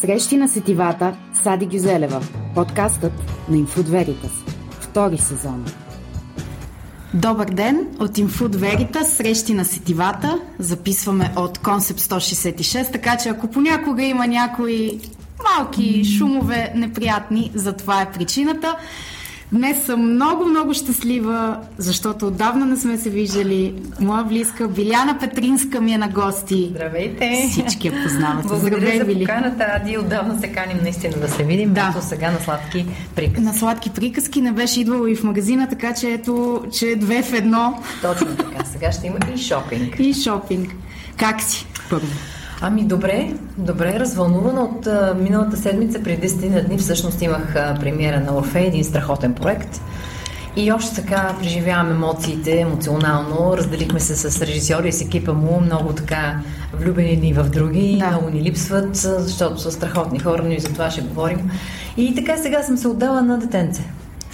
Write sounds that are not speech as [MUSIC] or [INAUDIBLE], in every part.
Срещи на сетивата Сади Гюзелева. Подкастът на Инфуд Веритас. Втори сезон. Добър ден от Инфуд Верита, срещи на сетивата. Записваме от Концепт 166, така че ако понякога има някои малки шумове неприятни, за това е причината. Днес съм много, много щастлива, защото отдавна не сме се виждали. Моя близка Биляна Петринска ми е на гости. Здравейте! Всички я познават. Благодаря Здравей, за поканата. Ади, отдавна се каним наистина да се видим. Да. Ето сега на сладки приказки. На сладки приказки не беше идвало и в магазина, така че ето, че е две в едно. Точно така. Сега ще има и шопинг. И шопинг. Как си? Първо. Ами добре, добре, развълнувана от а, миналата седмица, преди 10 дни всъщност имах а, премиера на Орфей, един страхотен проект. И още така преживявам емоциите емоционално. Разделихме се с режисьори и с екипа му, много така влюбени ни в други, да. много ни липсват, защото са страхотни хора, но и за това ще говорим. И така сега съм се отдала на детенце.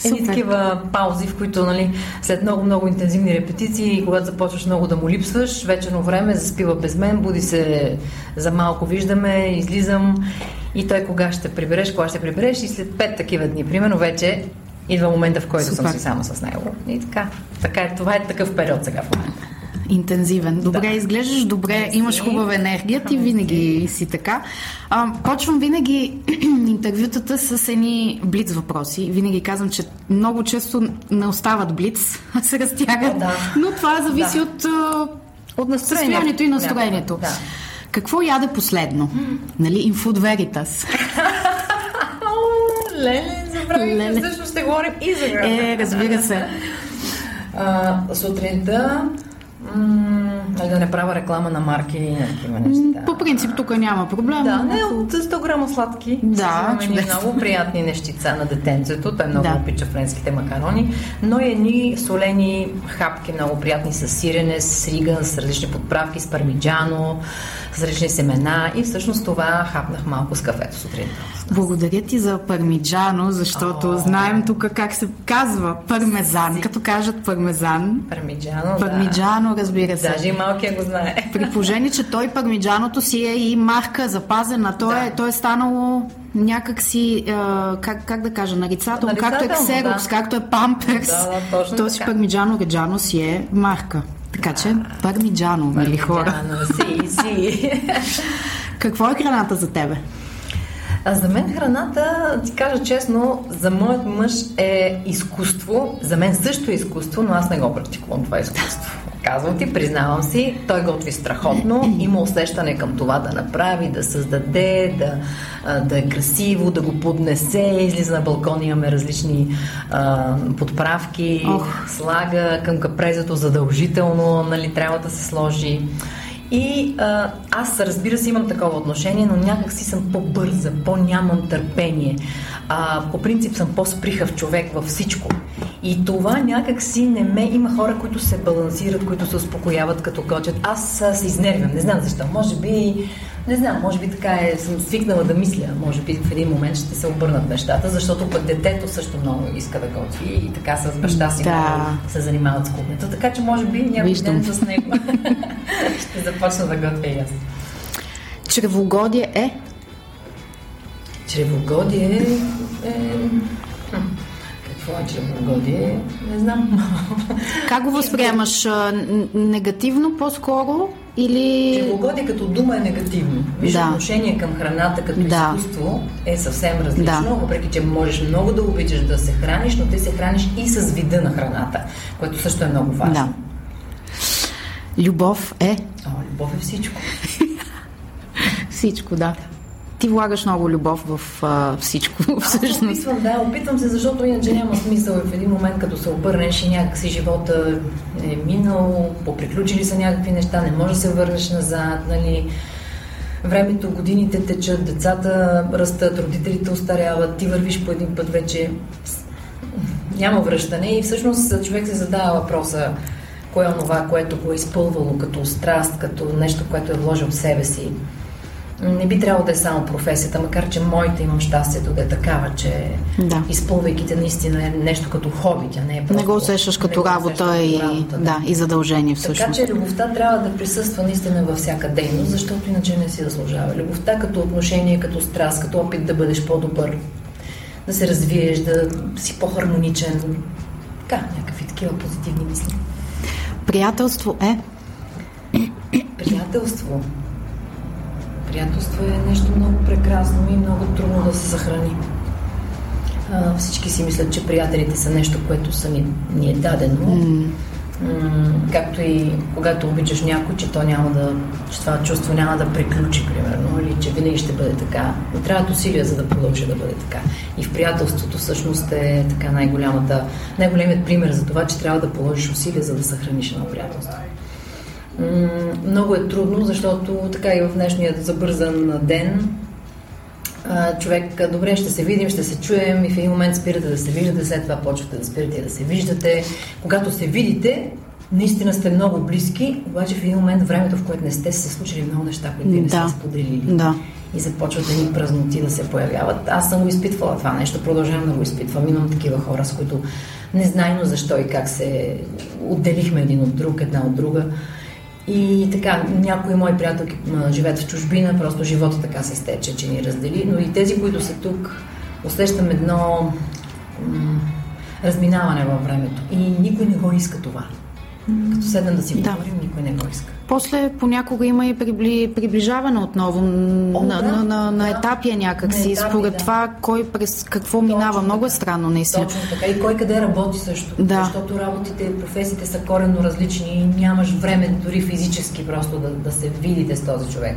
Едни такива паузи, в които нали, след много-много интензивни репетиции, когато започваш много да му липсваш, вечерно време заспива без мен, буди се за малко виждаме, излизам и той кога ще прибереш, кога ще прибереш и след пет такива дни, примерно, вече идва момента, в който Супер. съм си само с него. И така, така е, това е такъв период сега в момента интензивен. Добре да. изглеждаш, добре, имаш хубава енергия, ти винаги си така. А, почвам винаги [CLEARS THROAT] интервютата с едни блиц въпроси. Винаги казвам, че много често не остават блиц, а се разтягат. Да. Но това зависи да. от, от настроението. състоянието и настроението. Да. Какво яде последно? Нали, Инфуд Veritas. [LAUGHS] Леле, забравих, всъщност ще говорим и за Е, разбира се. [LAUGHS] А, сутринта Нали да не правя реклама на марки и такива неща. По принцип тук няма проблем. Да, не, от 100 грама сладки. Да, много приятни нещица на детенцето. Той много да. обича френските макарони, но и едни солени хапки, много приятни с сирене, с риган, с различни подправки, с пармиджано, с различни семена и всъщност това хапнах малко с кафето сутринта. Благодаря ти за пармиджано, защото О, знаем тук как се казва пармезан. Си. Като кажат пармезан. Пармиджано, Пармиджано, да. разбира се. Даже и малкия го знае. При положение, че той пармиджаното си е и марка запазена. Той, да. е, той е станало някак си, как, как да кажа, нарицателно, както е ксерокс, да. както е памперс. Да, да, точно Този така. пармиджано реджано си е марка. Така че, пармиджано, мили хора. си, си. [LAUGHS] Какво е храната за тебе? А за мен храната, ти кажа честно, за моят мъж е изкуство. За мен също е изкуство, но аз не го практикувам това изкуство. Казвам ти, признавам си, той готви страхотно, има усещане към това да направи, да създаде, да, да е красиво, да го поднесе, излиза на балкон, имаме различни а, подправки, Ох. слага към капрезето задължително, нали, трябва да се сложи. И а, аз, разбира се, имам такова отношение, но някак си съм по-бърза, по-нямам търпение. А, по принцип съм по-сприхав човек във всичко. И това някак си не ме... Има хора, които се балансират, които се успокояват като кочат. Аз се изнервям, не знам защо. Може би не знам, може би така е, съм свикнала да мисля, може би в един момент ще се обърнат нещата, защото пък детето също много иска да готви и така с баща си да. се занимават с кухнята, така че може би някой ден с него [LAUGHS] ще започна да готвя и аз. Чревогодие е? Чревогодие е... Какво е чревогодие? Не знам. Как го възприемаш? Негативно по-скоро? Или... Чревогодие като дума е негативно. Виж, да. отношение към храната като да. изкуство е съвсем различно, да. въпреки че можеш много да обичаш да се храниш, но ти се храниш и с вида на храната, което също е много важно. Да. Любов е? О, любов е всичко. [LAUGHS] всичко, да ти влагаш много любов в а, всичко. [LAUGHS] Всъщност. Аз опитвам, да, опитвам се, защото иначе няма смисъл в един момент, като се обърнеш и някакси живота е минал, поприключили са някакви неща, не можеш да се върнеш назад, нали. Времето, годините течат, децата растат, родителите остаряват, ти вървиш по един път вече, няма връщане и всъщност човек се задава въпроса кое е онова, което го е изпълвало като страст, като нещо, което е вложил в себе си не би трябвало да е само професията, макар че моята имам щастието да е такава, че да. изпълвайки те наистина е нещо като хоби, тя не е просто... Не го усещаш като работа, и, работа да. да, и задължение всъщност. Така че любовта трябва да присъства наистина във всяка дейност, защото иначе не си заслужава. Любовта като отношение, като страст, като опит да бъдеш по-добър, да се развиеш, да си по-хармоничен. Така, някакви такива позитивни мисли. Приятелство е? Приятелство приятелство е нещо много прекрасно и много трудно да се съхрани. А, всички си мислят, че приятелите са нещо, което са ни, ни е дадено. Mm. М- както и когато обичаш някой, че то няма да, че това чувство няма да приключи, примерно, или че винаги ще бъде така. Но трябват усилия, за да продължи да бъде така. И в приятелството всъщност е така най-голямата, най-големият пример за това, че трябва да положиш усилия, за да съхраниш едно приятелство много е трудно, защото така и в днешния забързан ден човек, добре, ще се видим, ще се чуем и в един момент спирате да се виждате, след това почвате да спирате да се виждате. Когато се видите, наистина сте много близки, обаче в един момент времето, в което не сте се случили много неща, които да. не сте споделили. Да. И започват едни празноти да се появяват. Аз съм го изпитвала това нещо, продължавам да го изпитвам. Имам такива хора, с които незнайно защо и как се отделихме един от друг, една от друга. И така, някои мои приятелки живеят в чужбина, просто живота така се стече, че ни раздели, но и тези, които са тук, усещам едно м- разминаване във времето. И никой не го иска това. Като седнем да си да. говорим, никой не го иска. После понякога има и прибли, приближаване отново О, на, да, на, на, на етапи някакси, на етапи, според да. това кой през какво Точно минава. Така. Много е странно, наистина. Точно така. И кой къде работи също. Да. Защото работите, професиите са коренно различни и нямаш време дори физически просто да, да се видите с този човек.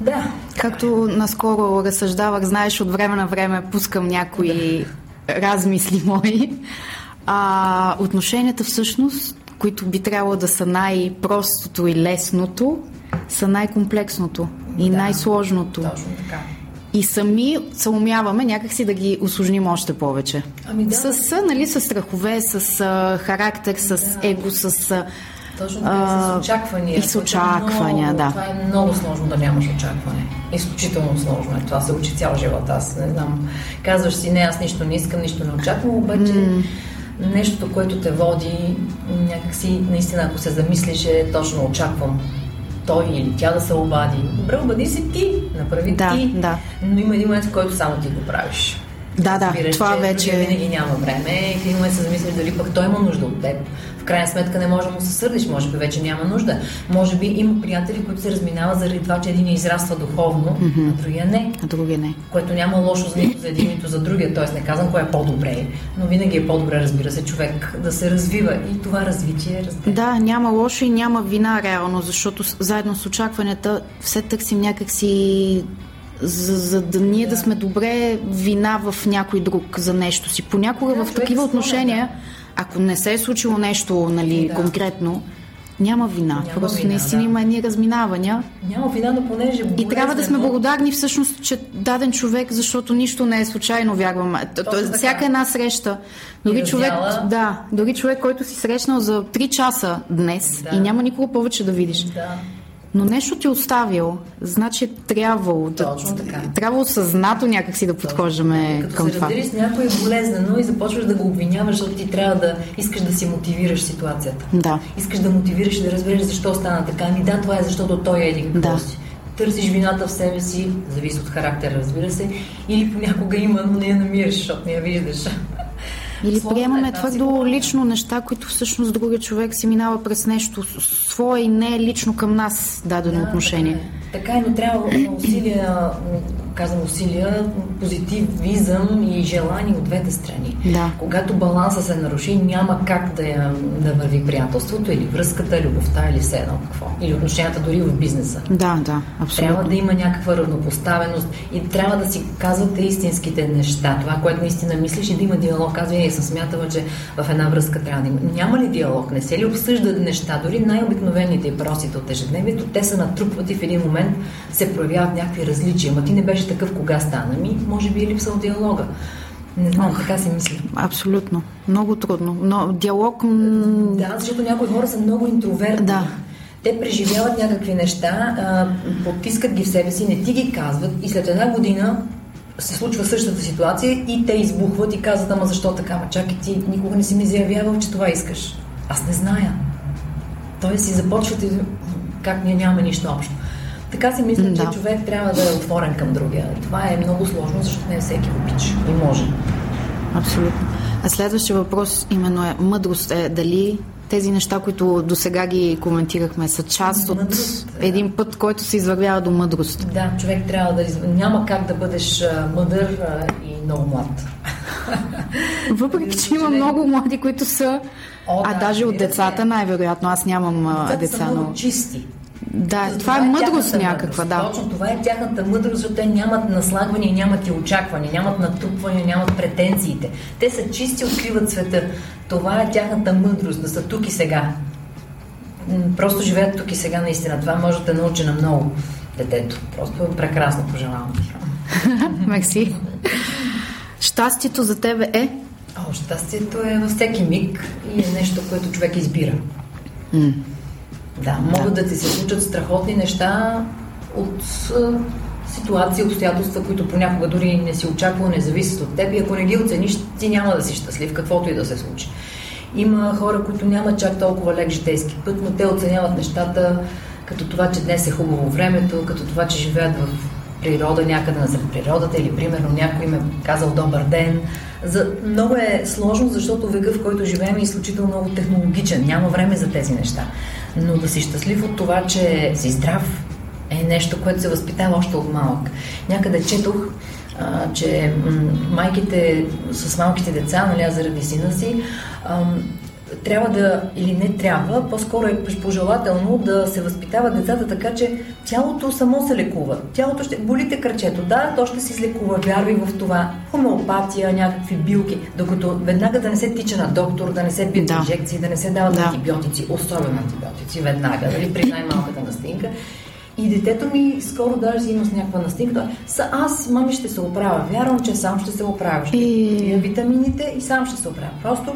Да. Както наскоро разсъждавах, знаеш, от време на време пускам някои да. размисли мои. А отношенията всъщност които би трябвало да са най-простото и лесното, са най-комплексното и да, най-сложното. Точно така. И сами се умяваме някакси да ги осложним още повече. Ами да. С, нали, с страхове, с а, характер, с да. его, с... Точно така, с очаквания. И с очаквания, много, да. Това е много сложно да нямаш очакване. Изключително сложно е. Това се учи цял живот. Аз не знам. Казваш си, не, аз нищо не искам, нищо не очаквам, обаче mm нещото, което те води, някакси, наистина, ако се замислиш, е точно очаквам той или тя да се обади. Добре, обади си ти, направи да, ти. Да. Но има един момент, в който само ти го правиш. Да, да, Разбираш, това вече... Винаги няма време и в един момент се замислиш дали пък той има нужда от теб крайна сметка не може да му се сърдиш, може би вече няма нужда. Може би има приятели, които се разминават заради това, че един израства духовно, mm-hmm. а другия не. А другия не. Което няма лошо за нито за един, нито за другия. Тоест не казвам кое е по-добре, но винаги е по-добре, разбира се, човек да се развива и това развитие разбира. Да, няма лошо и няма вина реално, защото заедно с очакванията все търсим някакси за, за да ние да. да сме добре вина в някой друг за нещо си. Понякога да, в такива отношения да ако не се е случило нещо нали, да. конкретно, няма вина. Няма Просто вина, наистина да. има едни разминавания. Няма вина, но понеже. И трябва да сме благодарни всъщност, че даден човек, защото нищо не е случайно, вярвам. Тоест, всяка една среща. Дори човек, да, дори човек, който си срещнал за 3 часа днес да. и няма никога повече да видиш. Да но нещо ти е оставил, значи е трябвало. Точно да. Трябвало съзнато някакси да подхождаме Като към се това. Като се с някой е болезнено и започваш да го обвиняваш, защото ти трябва да искаш да си мотивираш ситуацията. Да. Искаш да мотивираш и да разбереш защо стана така. Ами да, това е защото той е или да. си. Търсиш вината в себе си, зависи от характера, разбира се, или понякога има, но не я намираш, защото не я виждаш. Или приемаме твърдо лично неща, които всъщност другия човек си минава през нещо свое и не е лично към нас дадено да, отношение. Така е. Така е, но трябва усилия, казвам усилия, позитивизъм и желание от двете страни. Да. Когато баланса се наруши, няма как да, я, да върви приятелството или връзката, любовта или все едно какво. Или отношенията дори в бизнеса. Да, да, абсолютно. Трябва да има някаква равнопоставеност и трябва да си казвате истинските неща. Това, което наистина мислиш и да има диалог. Аз винаги съм смятала, че в една връзка трябва да има. Няма ли диалог? Не се ли обсъждат неща? Дори най-обикновените и простите от ежедневието, те се натрупват и в един момент се проявяват някакви различия. Ама ти не беше такъв кога стана. Ми, може би е липсал диалога. Не знам, Ох, така си мисля. Абсолютно. Много трудно. Но диалог... Да, защото някои хора са много интровертни. Да. те преживяват някакви неща, а, потискат ги в себе си, не ти ги казват и след една година се случва същата ситуация и те избухват и казват, ама защо така? Ма чакай ти, никога не си ми заявявал, че това искаш. Аз не зная. Той си започвате как ние нямаме нищо общо. Така си мисля, да. че човек трябва да е отворен към другия. Това е много сложно, защото не всеки обича и може. Абсолютно. А следващия въпрос именно е мъдрост е дали тези неща, които до сега ги коментирахме, са част мъдрост, от един път, който се извървява до мъдрост. Да, човек трябва да... Изв... Няма как да бъдеш мъдър и много млад. [LAUGHS] Въпреки, че има много млади, които са... О, а да, даже от децата най-вероятно. Аз нямам децата деца, са много но... чисти. Да, това, това е мъдрост някаква, да. Точно това е тяхната мъдрост, защото те нямат наслагвания, нямат и очаквания, нямат натрупвания, нямат претенциите. Те са чисти, откриват света. Това е тяхната мъдрост, да са тук и сега. Просто живеят тук и сега наистина. Това може да научи на много детето. Просто прекрасно пожелавам [LAUGHS] ти. Мерси. Щастието за тебе е? О, щастието е във всеки миг и е нещо, което човек избира. Mm. Да, могат да. ти се случат страхотни неща от ситуации, обстоятелства, които понякога дори не си очаквал, не зависят от теб и ако не ги оцениш, ти няма да си щастлив, каквото и да се случи. Има хора, които нямат чак толкова лек житейски път, но те оценяват нещата като това, че днес е хубаво времето, като това, че живеят в природа някъде насред природата или примерно някой им е казал добър ден. За... Много е сложно, защото века, в който живеем е изключително много технологичен. Няма време за тези неща. Но да си щастлив от това, че си здрав, е нещо, което се възпитава още от малък. Някъде четох, а, че майките с малките деца, нали, заради сина си, а, трябва да, или не трябва, по-скоро е пожелателно да се възпитава децата така, че тялото само се лекува. Тялото ще болите кръчето, да, то ще се излекува, вярвай в това. Хомеопатия, някакви билки, докато веднага да не се тича на доктор, да не се бият да. инжекции, да не се дават да. антибиотици, особено антибиотици, веднага, дали при най-малката настинка. И детето ми скоро даже си има с някаква настинка. Са, аз, мами, ще се оправя. Вярвам, че сам ще се оправя. Ще и... витамините и сам ще се оправя. Просто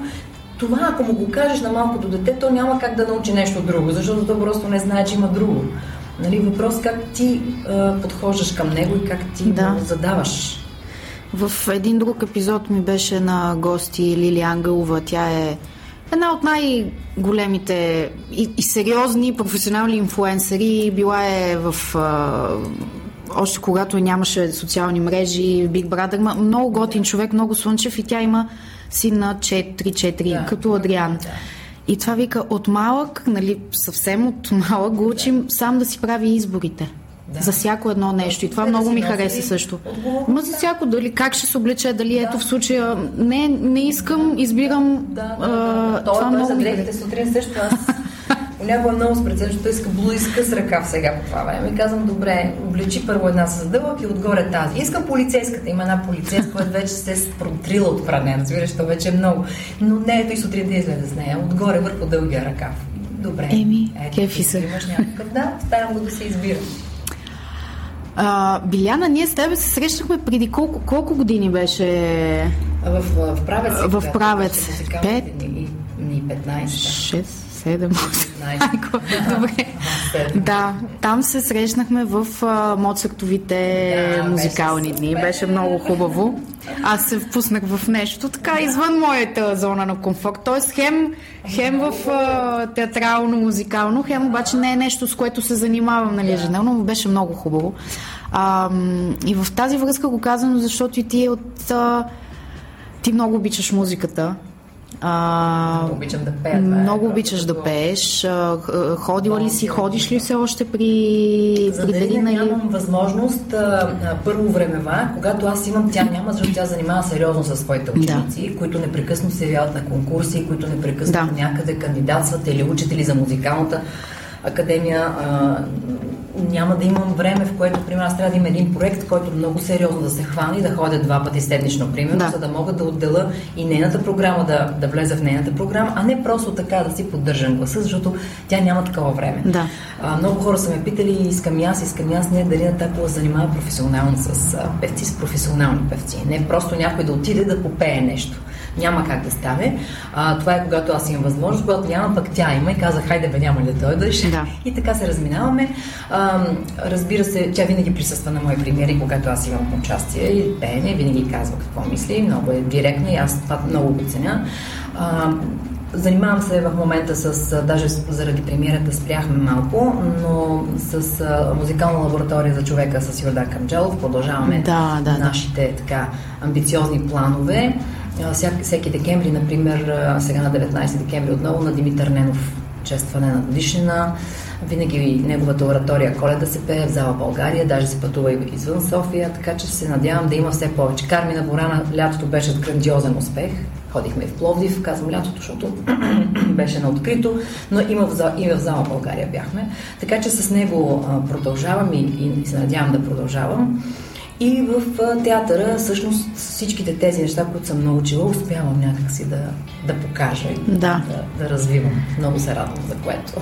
това, ако му го кажеш на малкото дете, то няма как да научи нещо друго, защото то просто не знае, че има друго. Нали, въпрос как ти а, подхождаш към него и как ти да. го задаваш. В един друг епизод ми беше на гости Лили Ангелова. Тя е една от най-големите и, и сериозни професионални инфуенсъри. Била е в а, още когато нямаше социални мрежи, Big Brother, много готин човек, много слънчев и тя има син на 4-4, да, като Адриан. Да. И това вика от малък, нали, съвсем от малък го учим да. сам да си прави изборите. Да. За всяко едно нещо. И това да много ми хареса също. Ма за всяко, дали как ще се облече, дали да. ето в случая не, не искам, избирам. Да, да, да. да. Това, това много хареса. сутрин също аз Понякога много спрецен, защото той иска близка с в сега по това време. И казвам, добре, облечи първо една с дълъг и отгоре тази. Искам полицейската. Има една полицейска, която вече се е протрила от пране, разбираш, то вече е много. Но не е, той сутрин да излезе с нея, отгоре върху дългия ръкав. Добре. Еми, ето, кефи се. Имаш някакъв, да, оставям го да се избира. А, Биляна, ние с тебе се срещнахме преди колко, колко години беше? В, в правец. В правец. Пет? Ни 15. 6. 7-8. Добре. Да, там се срещнахме в Моцартовите музикални дни. Беше много хубаво. Аз се впуснах в нещо така извън моята зона на комфорт. Тоест хем, хем в театрално-музикално, хем обаче не е нещо, с което се занимавам нали, ежедневно, но беше много хубаво. А, и в тази връзка го казвам, защото и ти е от... А, ти много обичаш музиката а, много обичам да пея. Е много е, обичаш да пееш. Ходила ли си, ходиш ли се още при, За при Дарина? нямам възможност а, първо времева, когато аз имам, тя няма, защото тя занимава сериозно със своите ученици, да. които непрекъсно се явяват на конкурси, които непрекъснато да. някъде кандидатстват или учители за музикалната академия. А, няма да имам време, в което, примерно, аз трябва да имам един проект, който много сериозно да се хване и да ходя два пъти седмично, примерно, да. за да мога да отдела и нейната програма, да, да влеза в нейната програма, а не просто така да си поддържам гласа, защото тя няма такова време. Да. А, много хора са ме питали, искам и аз, искам и аз, не дали на такова занимава професионално с певци, с професионални певци. Не просто някой да отиде да попее нещо. Няма как да стане. А, това е когато аз имам възможност, когато няма, пък тя има и казах, хайде бе, няма ли да дойдеш. Да. И така се разминаваме. А, разбира се, тя винаги присъства на мои примери, когато аз имам участие и пеене, винаги казва какво мисли, много е директна и аз това много го ценя. А, Занимавам се в момента с, даже заради премиерата спряхме малко, но с а, музикална лаборатория за човека с Йордан Камджалов продължаваме да, да, нашите така амбициозни планове. Всеки декември, например, сега на 19 декември отново на Димитър Ненов честване на годишнина. Винаги неговата оратория Коледа се пее в зала България, даже се пътува и извън София, така че се надявам да има все повече. Кармина Борана лятото беше грандиозен успех. Ходихме в Пловдив, казвам лятото, защото [CLEARS THROAT] беше на открито, но и в, зала, и в зала България бяхме. Така че с него продължавам и, и се надявам да продължавам. И в театъра, всъщност, всичките тези неща, които съм научила, успявам някакси да, да покажа и да. Да, да развивам. Много се радвам за което.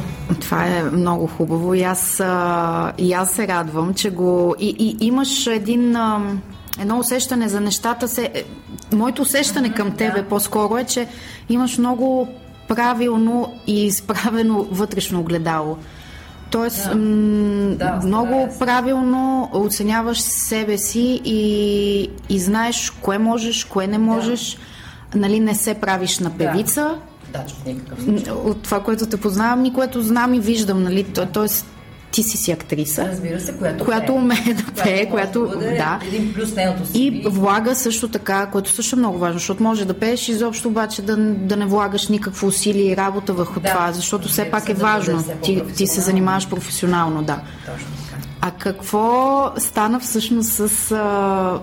Това е много хубаво и аз, и аз се радвам, че го... И, и имаш един едно усещане за нещата се... Е, моето усещане към тебе да. по-скоро е, че имаш много правилно и изправено вътрешно огледало. Тоест, да. М- да, много се. правилно оценяваш себе си и, и знаеш кое можеш, кое не можеш. Да. Нали, не се правиш на певица. Да, да в никакъв случай. От това, което те познавам и което знам и виждам, нали, тоест ти си си актриса. Разбира се, която, която умее да пее, която, която да, един плюс нейното си. И влага също така, което също е много важно, защото може да пееш изобщо обаче да, да не влагаш никакво усилие и работа върху да, това, защото все пак е важно. Да ти, ти се занимаваш професионално, да. Точно така. А какво стана всъщност с а,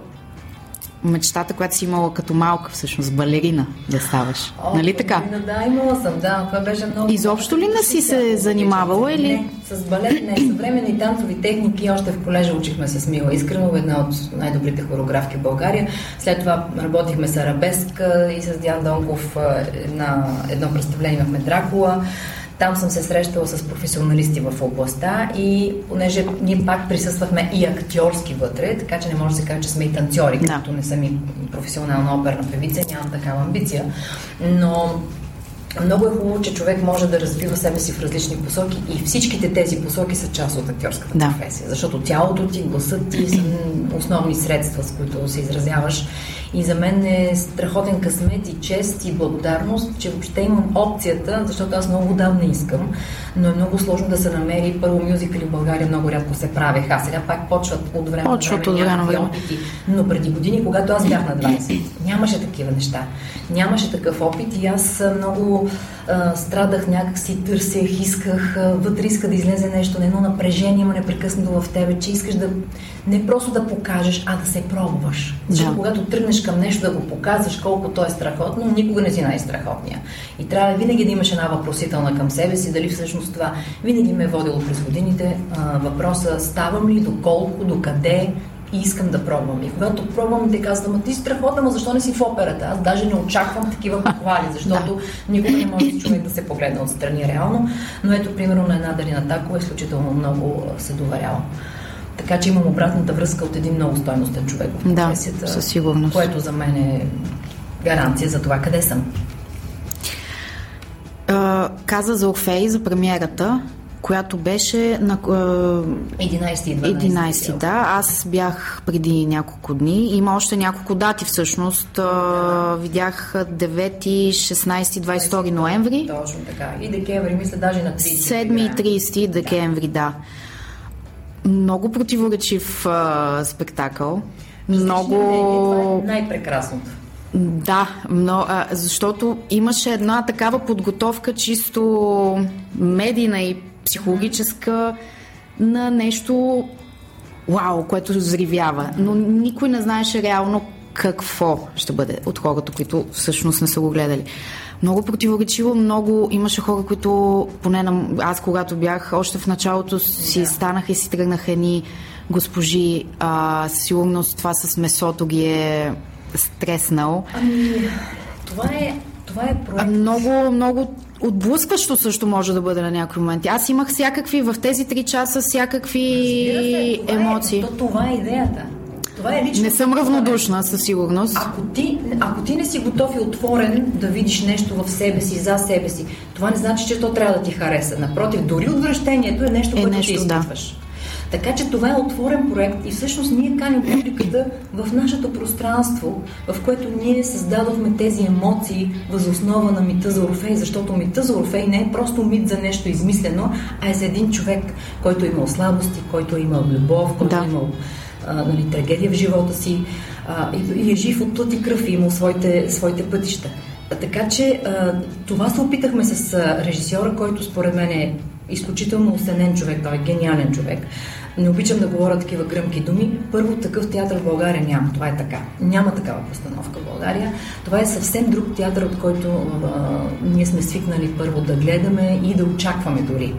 мечтата, която си имала като малка, всъщност, балерина да ставаш. О, нали така? Да, имала съм, да. Това беше много... Изобщо ли не си се занимавала или? Не, с балет не. Съвременни танцови техники още в колежа учихме с Мила Искренова, една от най-добрите хореографки в България. След това работихме с Арабеска и с Диан Донков на едно представление в Медракула. Там съм се срещала с професионалисти в областта и понеже ние пак присъствахме и актьорски вътре, така че не може да се каже, че сме и танцори, да. като не съм и професионална оперна певица, нямам такава амбиция. Но много е хубаво, че човек може да развива себе си в различни посоки и всичките тези посоки са част от актьорската да. професия, защото тялото ти, гласът ти са основни средства, с които се изразяваш и за мен е страхотен късмет и чест и благодарност, че въобще имам опцията, защото аз много давно искам, но е много сложно да се намери. Първо мюзикали в България много рядко се правеха. Сега пак почват от време Почват от време, време. опити. Но преди години, когато аз бях на 20, нямаше такива неща. Нямаше такъв опит и аз много а, страдах някакси, търсех, исках, а, вътре иска да излезе нещо, едно напрежение има непрекъснато в тебе, че искаш да не просто да покажеш, а да се пробваш. Защото да. когато тръгнеш към нещо да го показваш колко то е страхотно, никога не си най-страхотния. И трябва винаги да имаш една въпросителна към себе си, дали всъщност това винаги ме е водило през годините. А, въпроса ставам ли, доколко, докъде, и искам да пробвам. И когато пробвам, те казват, ама ти си страхотна, но защо не си в операта? Аз даже не очаквам такива похвали, [LAUGHS] защото да. никога не може човек да се погледне отстрани реално. Но ето, примерно, на една Дарина Такова изключително много се доверявам. Така че имам обратната връзка от един много стойностен човек в професията. Да, със сигурност. Което за мен е гаранция за това къде съм. Uh, каза за Орфей, за премиерата, която беше на... Uh, 11 и 12. 11, да. Аз бях преди няколко дни. Има още няколко дати всъщност. Uh, видях 9, 16, 22 ноември. Точно така. И декември, мисля даже на 30. 7 и 30 декември, да. да много противоречив а, спектакъл. Много. Това е най-прекрасното. Да, но, а, защото имаше една такава подготовка, чисто медийна и психологическа, на нещо вау, което взривява. Но никой не знаеше реално какво ще бъде от хората, които всъщност не са го гледали много противоречиво, много имаше хора, които, поне на, аз когато бях още в началото, си да. станаха и си тръгнаха едни госпожи. А, сигурност това с месото ги е стреснал. Ами, това е, това е проект. Много, много отблъскващо също може да бъде на някои моменти. Аз имах всякакви, в тези три часа, всякакви се, това емоции. Е, то, това е идеята. Това е лично. Не съм равнодушна, със сигурност. Ако ти, ако ти не си готов и отворен да видиш нещо в себе си, за себе си, това не значи, че то трябва да ти хареса. Напротив, дори отвращението е нещо, е което нещо, ти изпитваш. Да. Така че това е отворен проект и всъщност ние каним публиката в нашето пространство, в което ние създадохме тези емоции въз основа на мита за Орфей, защото мита за Орфей не е просто мит за нещо измислено, а е за един човек, който е имал слабости, който е имал любов, който да. е имал а, нали, трагедия в живота си а, и, и е жив от плът и кръв и имал своите, своите пътища. Така че а, това се опитахме с режисьора, който според мен е изключително осенен човек, той е гениален човек. Не обичам да говоря такива гръмки думи. Първо, такъв театър в България няма. Това е така. Няма такава постановка в България. Това е съвсем друг театър, от който а, ние сме свикнали първо да гледаме и да очакваме дори.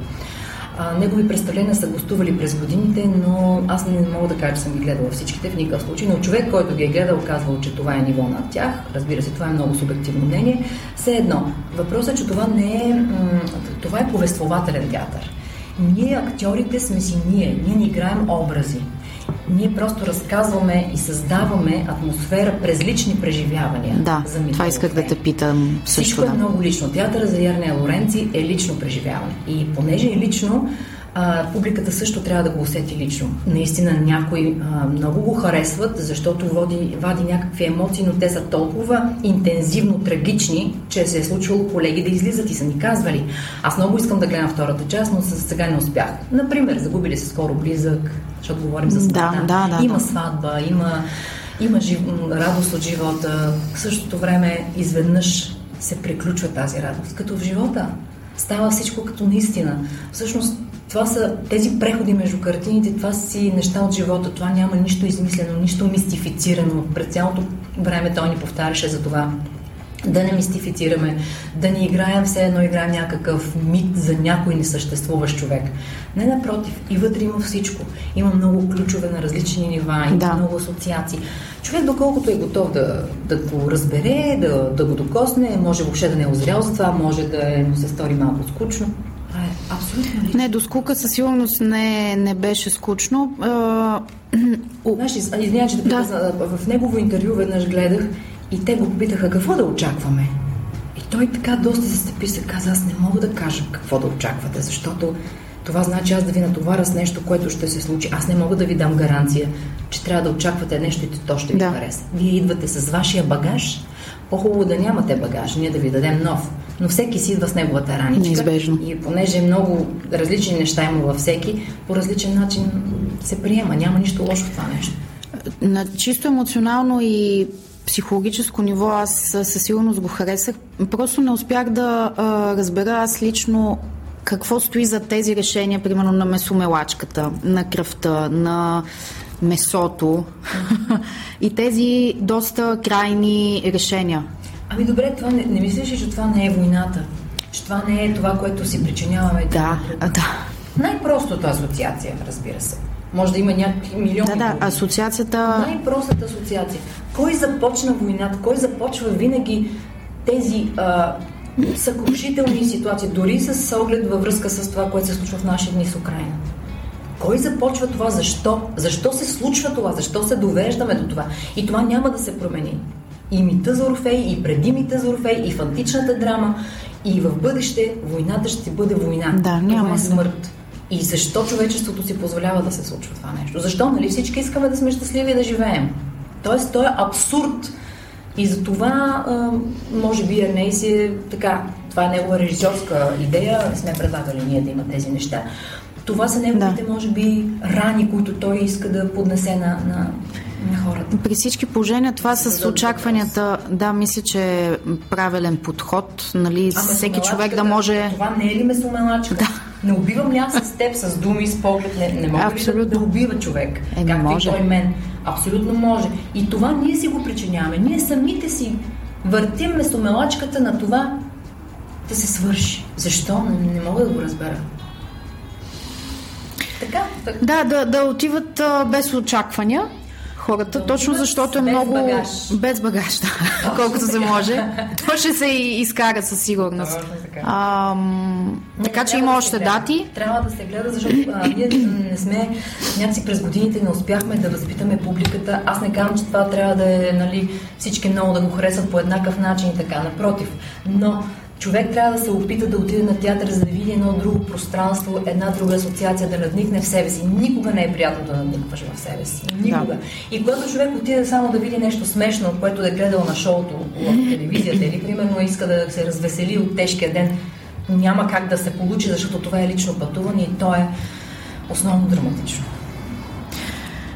А, негови представления са гостували през годините, но аз не мога да кажа, че съм ги гледала всичките в никакъв случай, но човек, който ги е гледал, казвал, че това е ниво над тях. Разбира се, това е много субективно мнение. Все едно. Въпросът е, че това не е... Това е повествователен театър. Ние, актьорите, сме си ние. Ние не играем образи. Ние просто разказваме и създаваме атмосфера през лични преживявания. Да, за това исках да те питам също. Всичко е много лично. Театъра за Ярния Лоренци е лично преживяване. И понеже е лично, а, публиката също трябва да го усети лично. Наистина някои а, много го харесват, защото води, вади някакви емоции, но те са толкова интензивно трагични, че се е случвало колеги да излизат и са ни казвали. Аз много искам да гледам втората част, но сега не успях. Например, загубили се скоро близък, защото говорим за смъртта. Да, да, да, има сватба, има, има жив... радост от живота. В същото време изведнъж се приключва тази радост. Като в живота става всичко като наистина. Всъщност това са тези преходи между картините, това си неща от живота, това няма нищо измислено, нищо мистифицирано. През цялото време той ни повтаряше за това да не мистифицираме, да не играем все едно играем някакъв мит за някой несъществуващ човек. Не, напротив, и вътре има всичко. Има много ключове на различни нива, има да. много асоциации. Човек, доколкото е готов да, да го разбере, да, да го докосне, може въобще да не е озрял за това, може да е, му се стори малко скучно. Това е абсолютно лично. Не, до скука със сигурност не, не беше скучно. [CLEARS THROAT] Знаеш, извинявай, че да, да. в негово интервю веднъж гледах и те го попитаха какво да очакваме. И той така доста се степи се каза, аз не мога да кажа какво да очаквате, защото това значи аз да ви натоваря с нещо, което ще се случи. Аз не мога да ви дам гаранция, че трябва да очаквате нещо и то ще ви да. хареса. Вие идвате с вашия багаж, по-хубаво да нямате багаж, ние да ви дадем нов. Но всеки си идва с неговата раничка. Неизбежно. И понеже много различни неща има във всеки, по различен начин се приема. Няма нищо лошо в това нещо. На чисто емоционално и психологическо ниво аз със сигурност го харесах. Просто не успях да а, разбера аз лично какво стои за тези решения, примерно на месомелачката, на кръвта, на месото [LAUGHS] и тези доста крайни решения. Ами добре, това не, не мислиш ли, че това не е войната? Че това не е това, което си причиняваме? Да, да. Най-простата асоциация, разбира се. Може да има някакви милиони. Да, да, асоциацията... Най-простата асоциация. Кой започна войната? Кой започва винаги тези а, съкрушителни ситуации, дори с оглед във връзка с това, което се случва в наши дни с Украина? Кой започва това? Защо? Защо се случва това? Защо се довеждаме до това? И това няма да се промени. И мита за Орфей, и преди мита за Орфей, и в античната драма, и в бъдеще войната ще бъде война. Да, няма. Това е смърт. И защо човечеството си позволява да се случва това нещо? Защо? Нали всички искаме да сме щастливи и да живеем? Тоест, то е абсурд. И за това, може би, Ерней си е така. Това е негова режисьорска идея. Не сме предлагали ние да има тези неща. Това са неговите, да. може би, рани, които той иска да поднесе на, на, на хората. При всички положения това с очакванията, да, мисля, че е правилен подход. Нали, а всеки човек да може... Това не е ли месомелачка? Да. Не убивам ли аз с теб, с думи, с поглед? Не, не мога ли да, да убива човек? Е, както може. и той мен. Абсолютно може. И това ние си го причиняваме. Ние самите си въртим месомелачката на това да се свърши. Защо? Не, не мога да го разбера. Така, така. Да, да, да отиват а, без очаквания хората, точно защото е без много багаж. без багаж, да, колкото се може. То ще се изкара със сигурност. А, така че има да още дати. Трябва да се гледа, защото а, ние не сме, някакси през годините не успяхме да възпитаме публиката. Аз не казвам, че това трябва да е, нали, всички много да го харесват по еднакъв начин и така, напротив. Но човек трябва да се опита да отиде на театър, за да види едно друго пространство, една друга асоциация, да надникне в себе си. Никога не е приятно да надникваш в себе си. Никога. Да. И когато човек отиде само да види нещо смешно, което да е гледал на шоуто в телевизията или примерно иска да се развесели от тежкия ден, няма как да се получи, защото това е лично пътуване и то е основно драматично.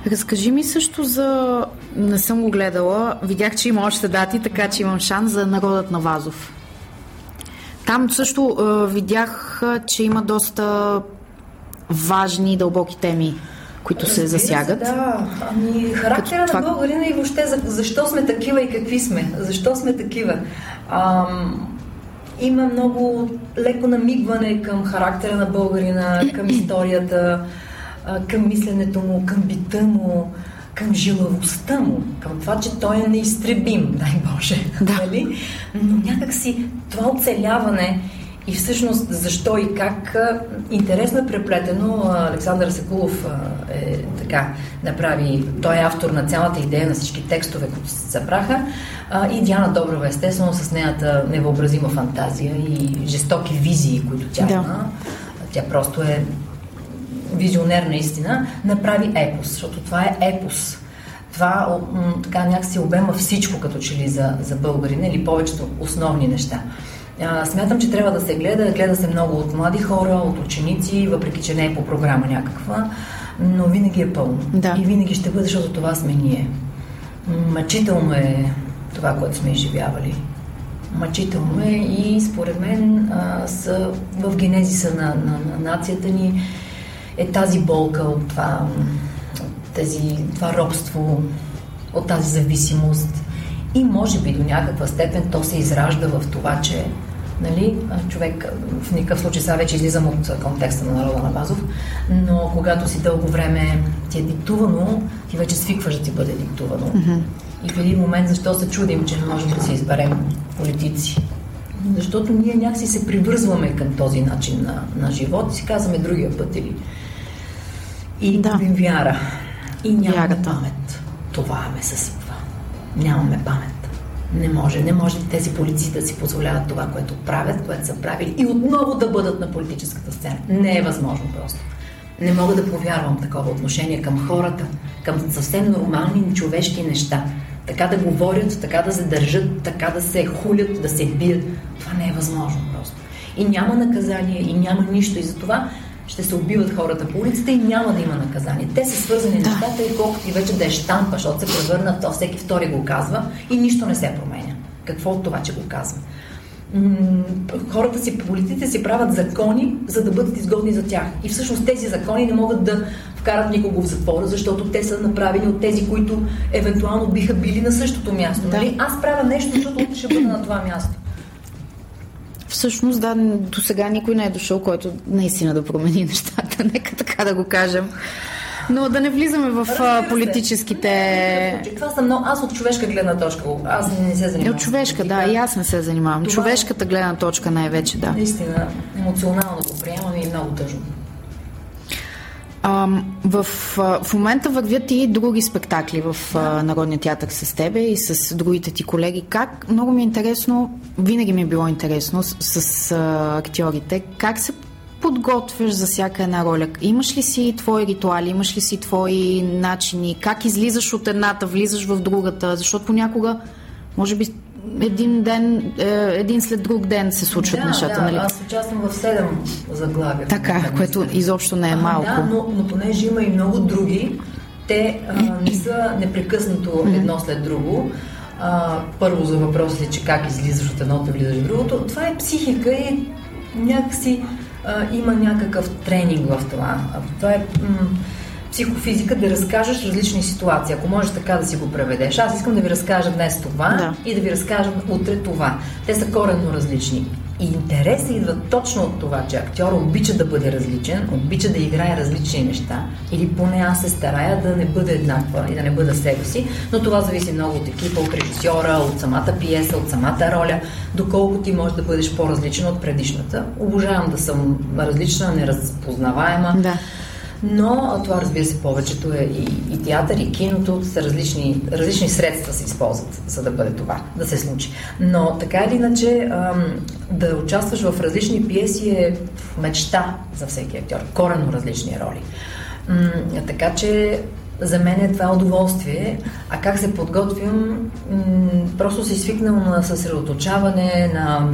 Разкажи ми също за... Не съм го гледала. Видях, че има още дати, така че имам шанс за Народът на Вазов. Там също видях, че има доста важни и дълбоки теми, които Разбира се засягат. Да. Ами, характера това... на българина и въобще за, защо сме такива и какви сме. Защо сме такива. Ам, има много леко намигване към характера на българина, към [CLEARS THROAT] историята, към мисленето му, към бита му, към жилавостта му, към това, че той е неизтребим, [LAUGHS] дай Боже. Да. Нали? Но някакси това оцеляване и всъщност защо и как интересно е преплетено. Александър Секулов е така направи, той е автор на цялата идея на всички текстове, които се събраха и Диана Доброва естествено с нейната невъобразима фантазия и жестоки визии, които тя да. има. Тя просто е визионер наистина, направи епос, защото това е епос. Това така някакси обема всичко като че ли за, за българина или повечето основни неща. А, смятам, че трябва да се гледа. Гледа се много от млади хора, от ученици, въпреки че не е по програма някаква, но винаги е пълно. Да. И винаги ще бъде, защото това сме ние. Мъчително е това, което сме изживявали. Мъчително е и според мен а, са в генезиса на, на, на нацията ни е тази болка от това, тези, това робство, от тази зависимост. И може би до някаква степен то се изражда в това, че нали, човек в никакъв случай сега вече излизам от контекста на народа на Базов, но когато си дълго време ти е диктувано, ти вече свикваш да ти бъде диктувано. Mm-hmm. И в един момент защо се чудим, че не можем да си изберем политици? Защото ние някакси се привързваме към този начин на, на живот и си казваме другия път или и да. губим вяра. И нямаме Вярата. памет. Това ме съсипва. Нямаме памет. Не може. Не може тези полици да си позволяват това, което правят, което са правили и отново да бъдат на политическата сцена. Не е възможно просто. Не мога да повярвам такова отношение към хората, към съвсем нормални човешки неща. Така да говорят, така да се държат, така да се хулят, да се бият. Това не е възможно просто. И няма наказание, и няма нищо. И за това ще се убиват хората по улицата и няма да има наказание. Те са свързани да. нещата и колкото и вече да е штампа, защото се превърна, то всеки втори го казва и нищо не се променя. Какво от това, че го казва? хората си, политиците си правят закони, за да бъдат изгодни за тях. И всъщност тези закони не могат да вкарат никого в затвора, защото те са направени от тези, които евентуално биха били на същото място. Да. Нали? Аз правя нещо, защото ще бъда на това място. Всъщност, да, до сега никой не е дошъл, който наистина да промени нещата, нека така да го кажем. Но да не влизаме в Разбира политическите... Не, това са много... Аз от човешка гледна точка. Аз не се занимавам. От човешка, да, и аз не се занимавам. Това... Човешката гледна точка най-вече, да. Наистина, емоционално го приемам и много тъжно. В, в момента вървят и други спектакли в. Народния театър с тебе и с другите ти колеги. Как, много ми е интересно, винаги ми е било интересно с, с а, актьорите, как се подготвяш за всяка една роля? Имаш ли си твои ритуали, имаш ли си твои начини? Как излизаш от едната, влизаш в другата? Защото понякога, може би, един ден, е, един след друг ден се случват да, нещата, да, нали? аз участвам в седем заглавия. Така, което изобщо не е малко. А, да, но, но понеже има и много други, те а, не са непрекъснато едно след друго. А, първо за въпросите, че как излизаш от едното и влизаш в другото. Това е психика и някакси а, има някакъв тренинг в това. Това е м- психофизика да разкажеш различни ситуации. Ако можеш така да си го преведеш. Аз искам да ви разкажа днес това да. и да ви разкажа утре това. Те са коренно различни. И интересът идва точно от това, че актьор обича да бъде различен, обича да играе различни неща, или поне аз се старая да не бъде еднаква и да не бъда себе си, но това зависи много от екипа, от режисьора, от самата пиеса, от самата роля, доколко ти можеш да бъдеш по-различен от предишната. Обожавам да съм различна, неразпознаваема. Да. Но това, разбира се, повечето е и, и театър, и киното, са различни, различни средства се използват, за да бъде това, да се случи. Но така или иначе, да участваш в различни пиеси е мечта за всеки актьор, коренно различни роли. Така че за мен е това удоволствие. А как се подготвям? Просто си свикнал на съсредоточаване, на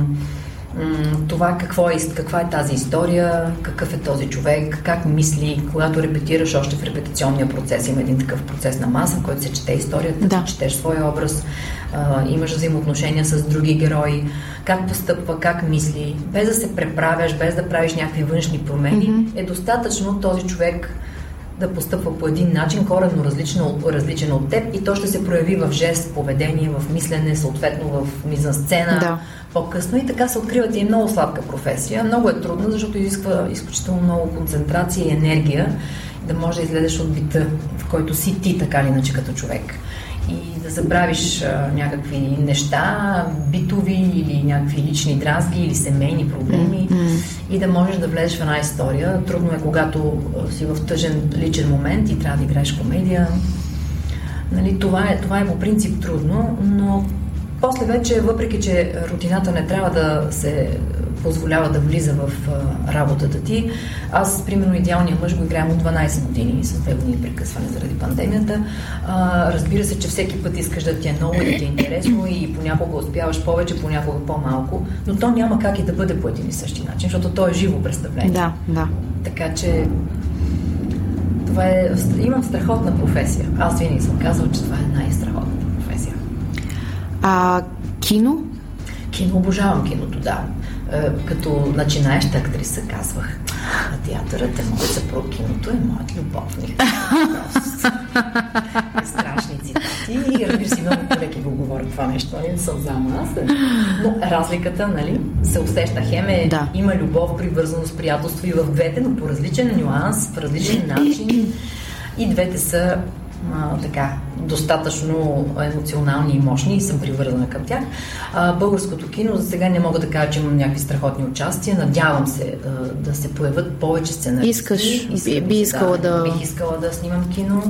това какво е, каква е тази история, какъв е този човек, как мисли, когато репетираш още в репетиционния процес. Има един такъв процес на маса, в който се чете историята, да. четеш своя образ, а, имаш взаимоотношения с други герои, как постъпва, как мисли, без да се преправяш, без да правиш някакви външни промени, mm-hmm. е достатъчно този човек да постъпва по един начин, коренно различен, различен от теб и то ще се прояви в жест, поведение, в мислене, съответно в мизансцена да. По-късно и така се откриват и много сладка професия. Много е трудно, защото изисква изключително много концентрация и енергия да можеш да излезеш от бита, в който си ти така или иначе като човек и да забравиш а, някакви неща, битови или някакви лични дразги или семейни проблеми mm-hmm. и да можеш да влезеш в една история. Трудно е, когато си в тъжен личен момент и трябва да играеш комедия. Нали, това, е, това е по принцип трудно, но после вече, въпреки че рутината не трябва да се позволява да влиза в а, работата ти. Аз, примерно, идеалния мъж го играем от 12 години, с две години прекъсване заради пандемията. А, разбира се, че всеки път искаш да ти е много, да ти е интересно и понякога успяваш повече, понякога по-малко, но то няма как и да бъде по един и същи начин, защото то е живо представление. Да, да. Така че това е... Имам страхотна професия. Аз винаги съм казвала, че това е най-страхотната професия. А кино? Кино, обожавам киното, да. Е, като начинаеща актриса казвах, а театърът е моят съпруг, киното е моят любовник. Страшни цитати и разбира се, много колеги го говорят това нещо, нали? не съм зама аз. Но разликата, нали, се усеща. Хем е, да. има любов, привързаност, приятелство и в двете, но по различен нюанс, по различен начин. И двете са а, така, достатъчно емоционални и мощни и съм привързана към тях. А, българското кино за сега не мога да кажа, че имам някакви страхотни участия. Надявам се а, да се появят повече сценаристи. Искаш, Искам, би искала да, да... Бих искала да снимам кино.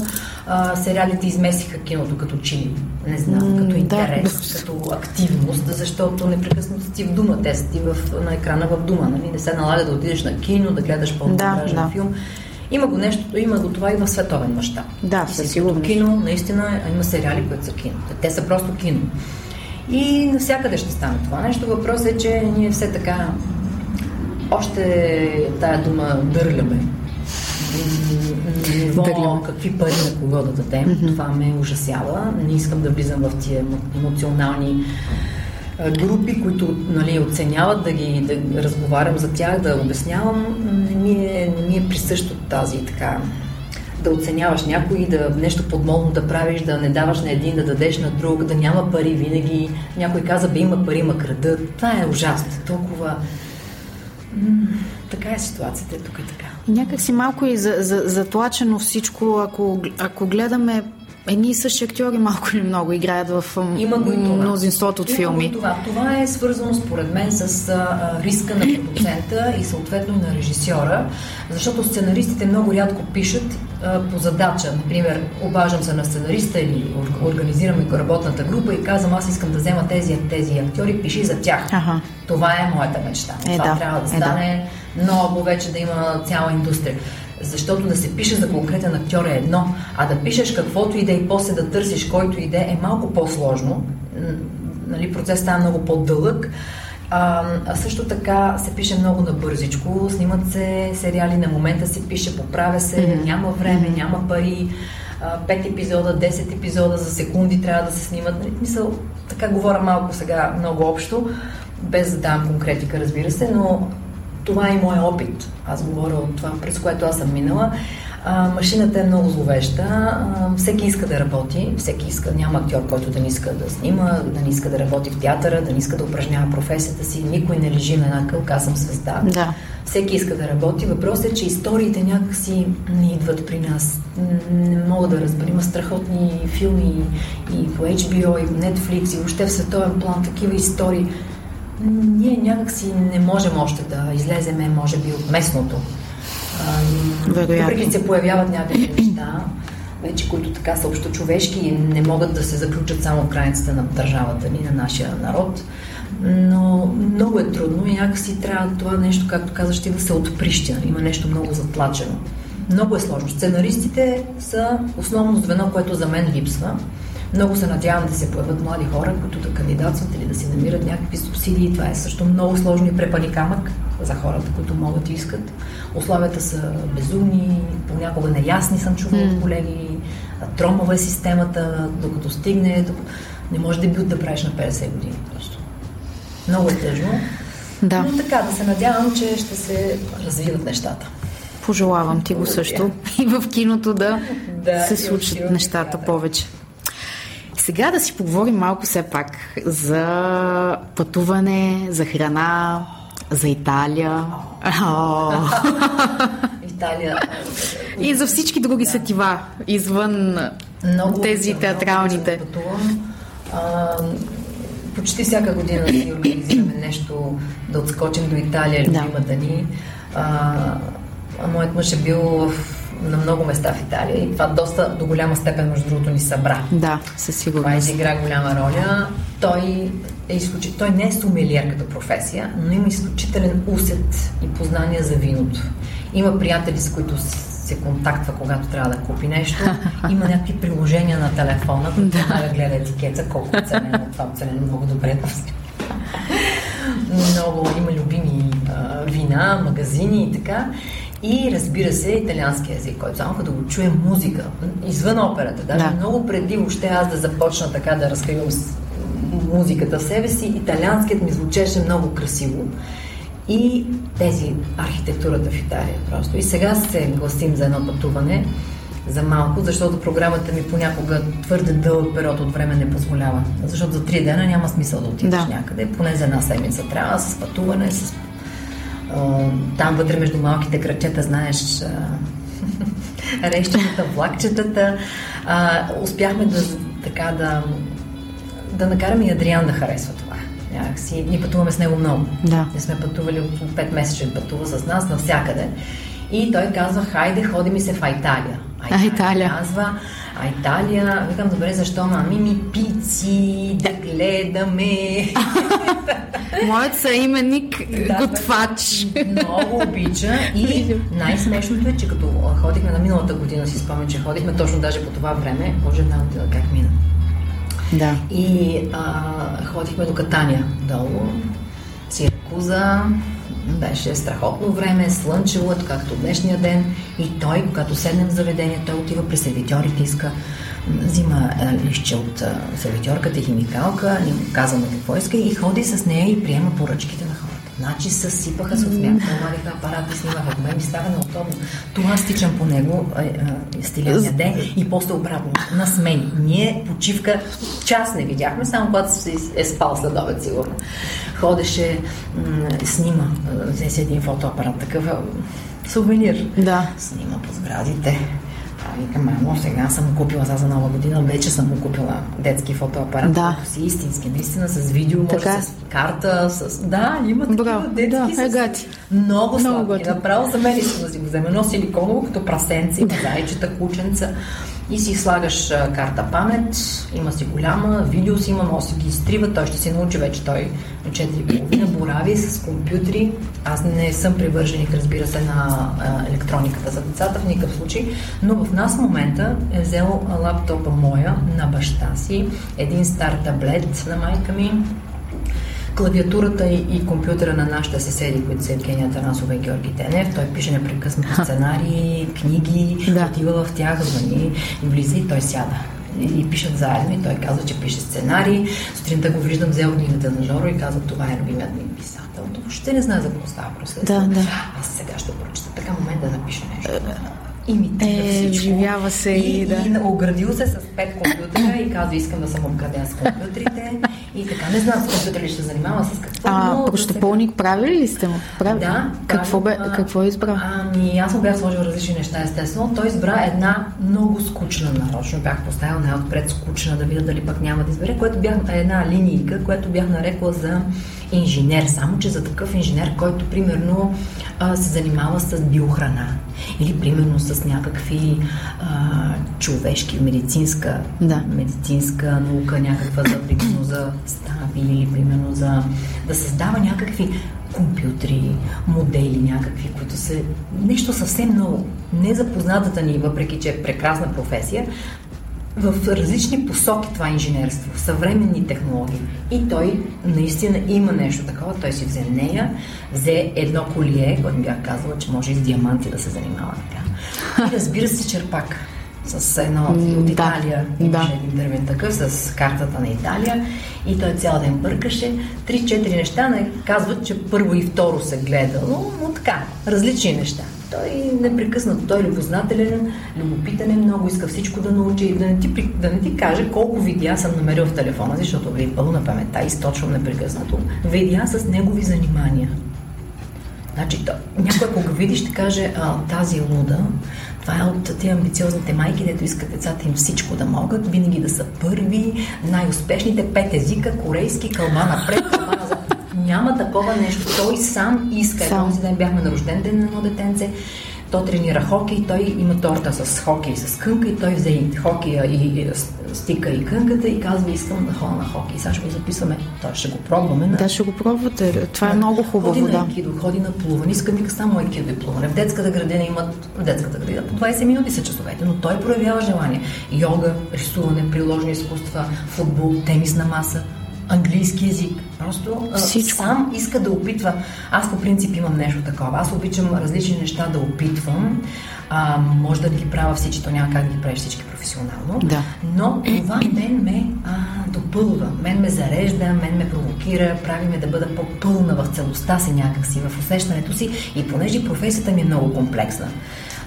А, сериалите измесиха киното като чили. Не знам, като интерес, да. като активност, защото непрекъснато си в дума. Те си в, на екрана в дума. Нали? Не се налага да отидеш на кино, да гледаш пълнометражен да, да. филм. Има го нещо, има го това и в световен мащаб. Да, със сигурност. Кино, наистина, има сериали, които са кино. Те са просто кино. И навсякъде ще стане това нещо. Въпросът е, че ние все така още тая дума дърляме. Ниво, дърляме. какви пари на кого да дадем. Mm-hmm. Това ме ужасява. Не искам да влизам в тия емоционални групи, които нали, оценяват да ги да разговарям за тях, да обяснявам, не ми е, не ми е присъщо тази така да оценяваш някой, да нещо подмолно да правиш, да не даваш на един, да дадеш на друг, да няма пари винаги. Някой каза, бе има пари, ма крадат. Това е ужасно. Толкова... Така е ситуацията, тук е така. Някак си малко и за, за, затлачено всичко, ако, ако гледаме едни и същи актьори малко или много играят в Има го и това. мнозинството от Има филми. И това. това е свързано според мен с а, риска на продуцента и съответно на режисьора, защото сценаристите много рядко пишат а, по задача. Например, обаждам се на сценариста или организираме работната група и казвам, аз искам да взема тези, тези актьори, пиши за тях. Ага. Това е моята мечта. Е, това да. трябва да стане е, да. много вече да има цяла индустрия. Защото да се пише за конкретен актьор е едно, а да пишеш каквото и да и после да търсиш който и да е малко по-сложно. Нали, процес става много по-дълъг. А, също така се пише много набързичко, снимат се сериали, на момента се пише, поправя се, mm-hmm. няма време, mm-hmm. няма пари, пет епизода, 10 епизода за секунди трябва да се снимат. Нали, мисъл, така говоря малко сега много общо, без да давам конкретика, разбира се, но това е моят опит. Аз говоря от това, през което аз съм минала. А, машината е много зловеща. А, всеки иска да работи, всеки иска. Няма актьор, който да не иска да снима, да не иска да работи в театъра, да не иска да упражнява професията си. Никой не лежи на една кълка, аз съм звезда. Да. Всеки иска да работи. Въпросът е, че историите някакси не идват при нас. Не мога да разбера. Има страхотни филми и по HBO, и по Netflix, и въобще в световен план такива истории. Ние някакси не можем още да излеземе, може би, от местното. Въпреки че се появяват някакви неща, вече, които така са общо човешки и не могат да се заключат само в границите на държавата ни, на нашия народ. Но много е трудно и някакси трябва това нещо, както казаш ти, да се отприщя. Има нещо много затлачено. Много е сложно. Сценаристите са основно звено, което за мен липсва. Много се надявам да се появят млади хора, които да кандидатстват или да си намират някакви субсидии. Това е също много сложно и препани камък за хората, които могат и искат. Условията са безумни, понякога неясни съм чувала от колеги. Тромава е системата, докато стигне. Докато... Не може дебют да правиш на 50 години. Просто. Много е тъжно. Да. Но така, да се надявам, че ще се развиват нещата. Пожелавам ти го също. [LAUGHS] И в киното да, Да, се случат нещата да. повече. Сега да си поговорим малко все пак за пътуване, за храна, за Италия. [LAUGHS] Италия. И за всички други сетива, извън Много тези театралните. Да пътувам. А, почти всяка година си организираме нещо, да отскочим до Италия, Да. любимата ни. А, а моят мъж е бил в, на много места в Италия и това доста до голяма степен, между другото, ни събра. Да, със Това сигурност. изигра голяма роля. Той е изключи... Той не е сумелиер като професия, но има изключителен усет и познание за виното. Има приятели, с които се контактва, когато трябва да купи нещо. [LAUGHS] Има някакви приложения на телефона, които да. гледа етикета, колко е ценено. Това е ценено много добре. Много има любими а, вина, магазини и така. И разбира се, италиански език, който само като го чуем музика, извън операта, даже Да. много преди въобще аз да започна така да разкривам музиката в себе си, италианският ми звучеше много красиво. И тези архитектурата в Италия просто. И сега се гласим за едно пътуване за малко, защото програмата ми понякога твърде дълъг период от време не позволява. Защото за три дена няма смисъл да отидеш Да. някъде. Поне за една седмица трябва с пътуване, с там вътре между малките кръчета, знаеш, [LAUGHS] рещетата, влакчетата. А, успяхме да, така да, да накараме и Адриан да харесва това. Някакси, ние пътуваме с него много. Да. Не сме пътували от 5 месеца, пътува с нас навсякъде. И той казва, хайде, ходи ми се в Италия. А, Италия. Казва, а Италия, викам, добре, защо, мами ми пици, да гледаме. [LAUGHS] Моят съименник Да, готвач. Много обича и най-смешното е, че като ходихме на миналата година, си спомням, че ходихме точно даже по това време, може една година как мина. Да. И а, ходихме до Катания долу, Сиракуза, беше страхотно време, слънчево, както днешния ден. И той, когато седнем в заведение, той отива при сервитьорите, иска, взима лище от сервитьорката химикалка, ни казваме какво иска и ходи с нея и приема поръчките на хората. Значи съсипаха се от смях, намалиха апарат и снимаха. Мен ми става неудобно. Това стичам по него, а, а, стилен ден и после обратно, на смени. Ние почивка час не видяхме, само когато се е спал след обед, сигурно. Ходеше, м- снима, взе си един фотоапарат, такъв сувенир. Да. Снима по сградите. А викам, мамо, сега съм купила сега за нова година, вече съм му купила детски фотоапарат, Да. който си истински, наистина с видео, може Така. с карта, с... Да, има такива Браво. детски Да, с... е гати. Много сладки. Направо за мен искам да си го взема. Едно силиконово, като прасенци, [LAUGHS] зайчета, кученца. И си слагаш карта памет, има си голяма, видео си има, може си ги изтрива, той ще си научи вече той на 4,5 борави с компютри. Аз не съм привърженик, разбира се, на електрониката за децата в никакъв случай, но в нас в момента е взел лаптопа моя на баща си, един стар таблет на майка ми, клавиатурата и, и компютъра на нашите съседи, които са Евгения Танасова и Георги Тенев. Той пише непрекъснато сценарии, книги, Да. отива в тях, звъни и влиза и той сяда. И, пишат заедно и той казва, че пише сценарий. Сутринта го виждам, взел книгата на Жоро и казва, това е любимият ми писател. То въобще не знае за какво става просто. Да, да. Аз сега ще прочета. Така момент да напиша нещо. Имитира е. Вживява се и, и, да. и оградил се с пет компютъра и казва, искам да съм обграден с компютрите. И така, не знам с компютър ли ще занимава, с какво. А, но прощополник правили ли сте му? Прави? Да. Какво, бе, а, какво избра? Ами, аз му бях сложил различни неща, естествено. Той избра една много скучна нарочно. Бях поставил най-отпред скучна, да видя дали пък няма да избере, което бях една линийка, която бях нарекла за инженер. Само, че за такъв инженер, който примерно се занимава с биохрана или примерно с някакви а, човешки, медицинска, Да. медицинска наука, някаква за, примерно, за стави или примерно за да създава някакви компютри, модели някакви, които са нещо съвсем ново. Незапознатата ни, въпреки че е прекрасна професия, в различни посоки това инженерство, съвременни технологии. И той наистина има нещо такова. Той си взе нея, взе едно колие, което бях казала, че може и с диаманти да се занимава така. И разбира се, черпак с едно от Италия. да. Имаше един дървен такъв с картата на Италия и той цял ден бъркаше. Три-четири неща не казват, че първо и второ се гледало, но така, различни неща. Той непрекъснато, той е любознателен, любопитен е много, иска всичко да научи и да не ти, да не ти каже колко видеа съм намерил в телефона, защото ви е пълна паметта, източвам непрекъснато. Видеа с негови занимания. Значи, то, някой, ако го види, ще каже, а, тази е луда. Това е от тези амбициозните майки, дето искат децата им всичко да могат, винаги да са първи, най-успешните пет езика, корейски, кълма напред, кълма назад. Няма такова нещо. Той сам иска. Сам. Този ден бяхме на рожден ден на едно детенце. То тренира хокей, той има торта с хокей, с кънка и той взе и хокея и, и стика и кънката и казва, искам да ходя на хокей. Сега ще го записваме, той ще го пробваме. На... Да, ще го пробвате. Това е много Ходи хубаво, на да. айкидо, ходи на плуване, искам вика само айкидо и плуване. В детската градина имат, в детската градина по 20 минути са часовете, но той проявява желание. Йога, рисуване, приложни изкуства, футбол, тенис на маса, английски язик. Просто Всичко. сам иска да опитва. Аз по принцип имам нещо такова. Аз обичам различни неща да опитвам. А, може да ги правя всички, то няма как да ги правиш всички професионално. Да. Но това мен ме а, допълва, мен ме зарежда, мен ме провокира, прави ме да бъда по-пълна в целостта си някакси, в усещането си и понеже професията ми е много комплексна.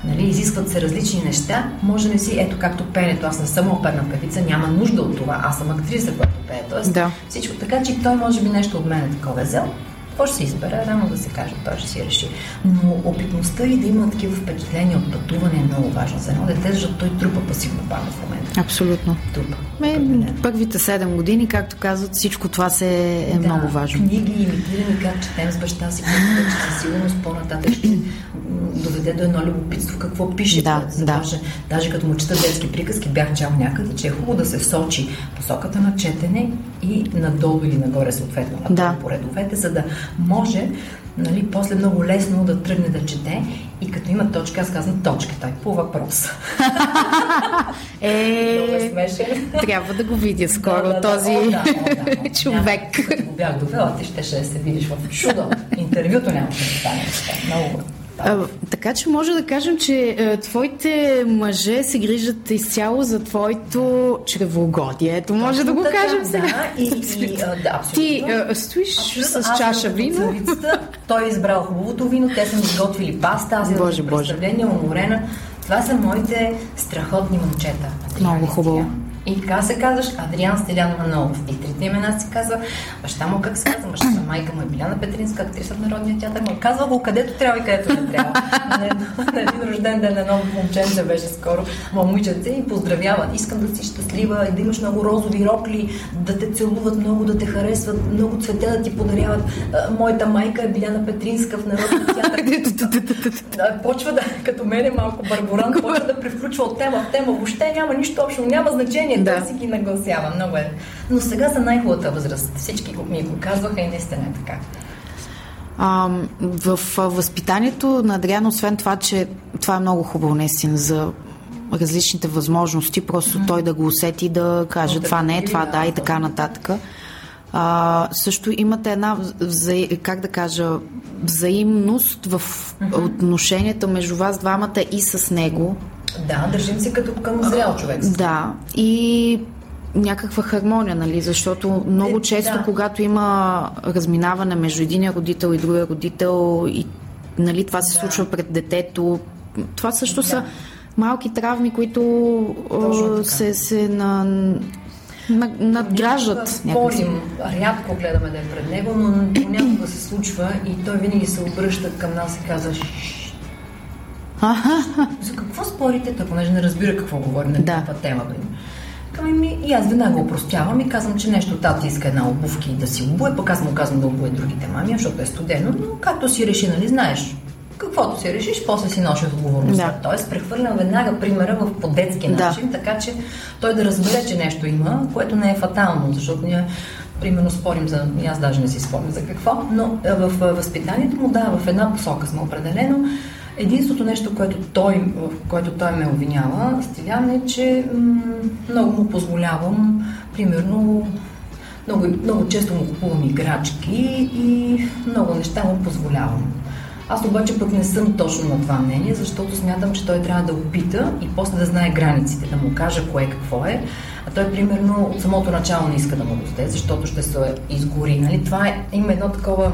Нали, изискват се различни неща, може не си, ето както пеенето, аз не съм оперна певица, няма нужда от това, аз съм актриса, която пее, тоест Да. всичко. Така че той може би нещо от мен е такова взел. Какво ще се избере? Рано да се каже, той ще си реши. Но опитността и да има такива впечатления от пътуване е много важно за едно дете, защото той трупа пасивно памет в момента. Абсолютно. Трупа. Ме, първите 7 години, както казват, всичко това се е да, много важно. Книги, имитирани как четем с баща си, които вече със сигурност по-нататък ще доведе до едно любопитство какво пише. Да, което да. Даже, даже като му чета детски приказки, бях чал някъде, че е хубаво да се сочи посоката на четене и надолу или нагоре съответно, Да. по редовете, за да може нали, после много лесно да тръгне да чете и като има точка, аз казвам точка, той по въпрос. Много е Е, смешен. трябва да го видя скоро, Да, да, да. този О, да, о, да, о. човек. Няма, Като го бях довела, ти ще, ще се видиш в чудо. Интервюто нямаше да стане. Много. А, така че може да кажем, че е, твоите мъже се грижат изцяло за твоето чревоугодие. Ето, може да го Така, кажем сега. Да, и, и, а, да, Ти е, стоиш Абсолютно. с чаша вино. Той е избрал хубавото вино, те са ми изготвили паста, аз имам представление, уморена. Това са моите страхотни момчета. Много хубаво. И така се казваш Адриан Стилян Манолов. И трите имена си казва, баща му как се казва, баща майка му е Биляна Петринска, актриса в Народния театър. Му казва го където трябва и където не трябва. на, едно- на един рожден ден едно момченце беше скоро, момиченце и поздравява. Искам да си щастлива, и да имаш много розови рокли, да те целуват много, да те харесват, много цвете да ти подаряват. Моята майка е Биляна Петринска в Народния театър. [LAUGHS] Почва да, като мен е малко барборан, почва да превключва от тема в тема. Въобще няма нищо общо, няма значение. Да. Той си ги нагласява. Много е. Но сега са най-хубавата възраст. Всички ми го казваха и наистина е така. А, в възпитанието на Адриан, освен това, че това е много хубаво наистина за различните възможности, просто mm-hmm. той да го усети да каже Да, това не е, да, това да, да и да. така нататък. А, също имате една, вза... как да кажа, взаимност в mm-hmm. отношенията между вас двамата и с него. Да, държим се като към зрял човек. Да, и някаква хармония, нали? Защото много Е, често, да. когато има разминаване между единия родител и другия родител, и нали, това се Да. случва пред детето, това също Да. са малки травми, които се, се на, надграждат. Спорим, рядко гледаме да е пред него, но понякога се случва и той винаги се обръща към нас и казва За какво спорите? Той понеже не разбира какво говори на да. тема. Ами ми, и аз веднага опростявам и казвам, че нещо тати иска една обувки да си обуе, пък аз му казвам да обуе другите мами, защото е студено, но както си реши, нали, знаеш, каквото си решиш, после си носиш отговорността. Да. Тоест, прехвърлям веднага примера в по-детски начин, да. така че той да разбере, че нещо има, което не е фатално, защото ние примерно спорим за, аз даже не си спомням за какво, но в възпитанието му да, в една посока сме определено. Единството нещо, което той, в което той ме обвинява, Стилян, е, че много му позволявам, примерно, много, много често му купувам играчки и много неща му позволявам. Аз обаче пък не съм точно на това мнение, защото смятам, че той трябва да опита и после да знае границите, да му каже кое какво е. А той, примерно, от самото начало не иска да му даде, защото ще се изгори. Нали? Това е, има едно такова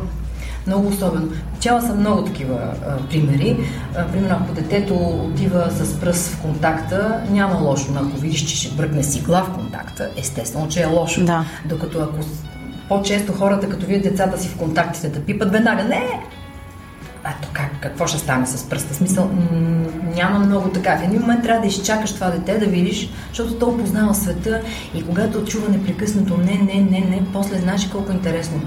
много особено. Чела съм много такива а, примери. А, примерно, ако детето отива с пръст в контакта, няма лошо, но ако видиш, че ще бръкне си глав в контакта, естествено, че е лошо. Да. Докато ако по-често хората, като видят децата си в контактите, да пипат веднага, не, ето как, какво ще стане с пръста? Смисъл, няма много така. В един момент трябва да изчакаш това дете, да видиш, защото то опознава света и когато чува непрекъснато не, не, не, не, после знаеш колко интересно.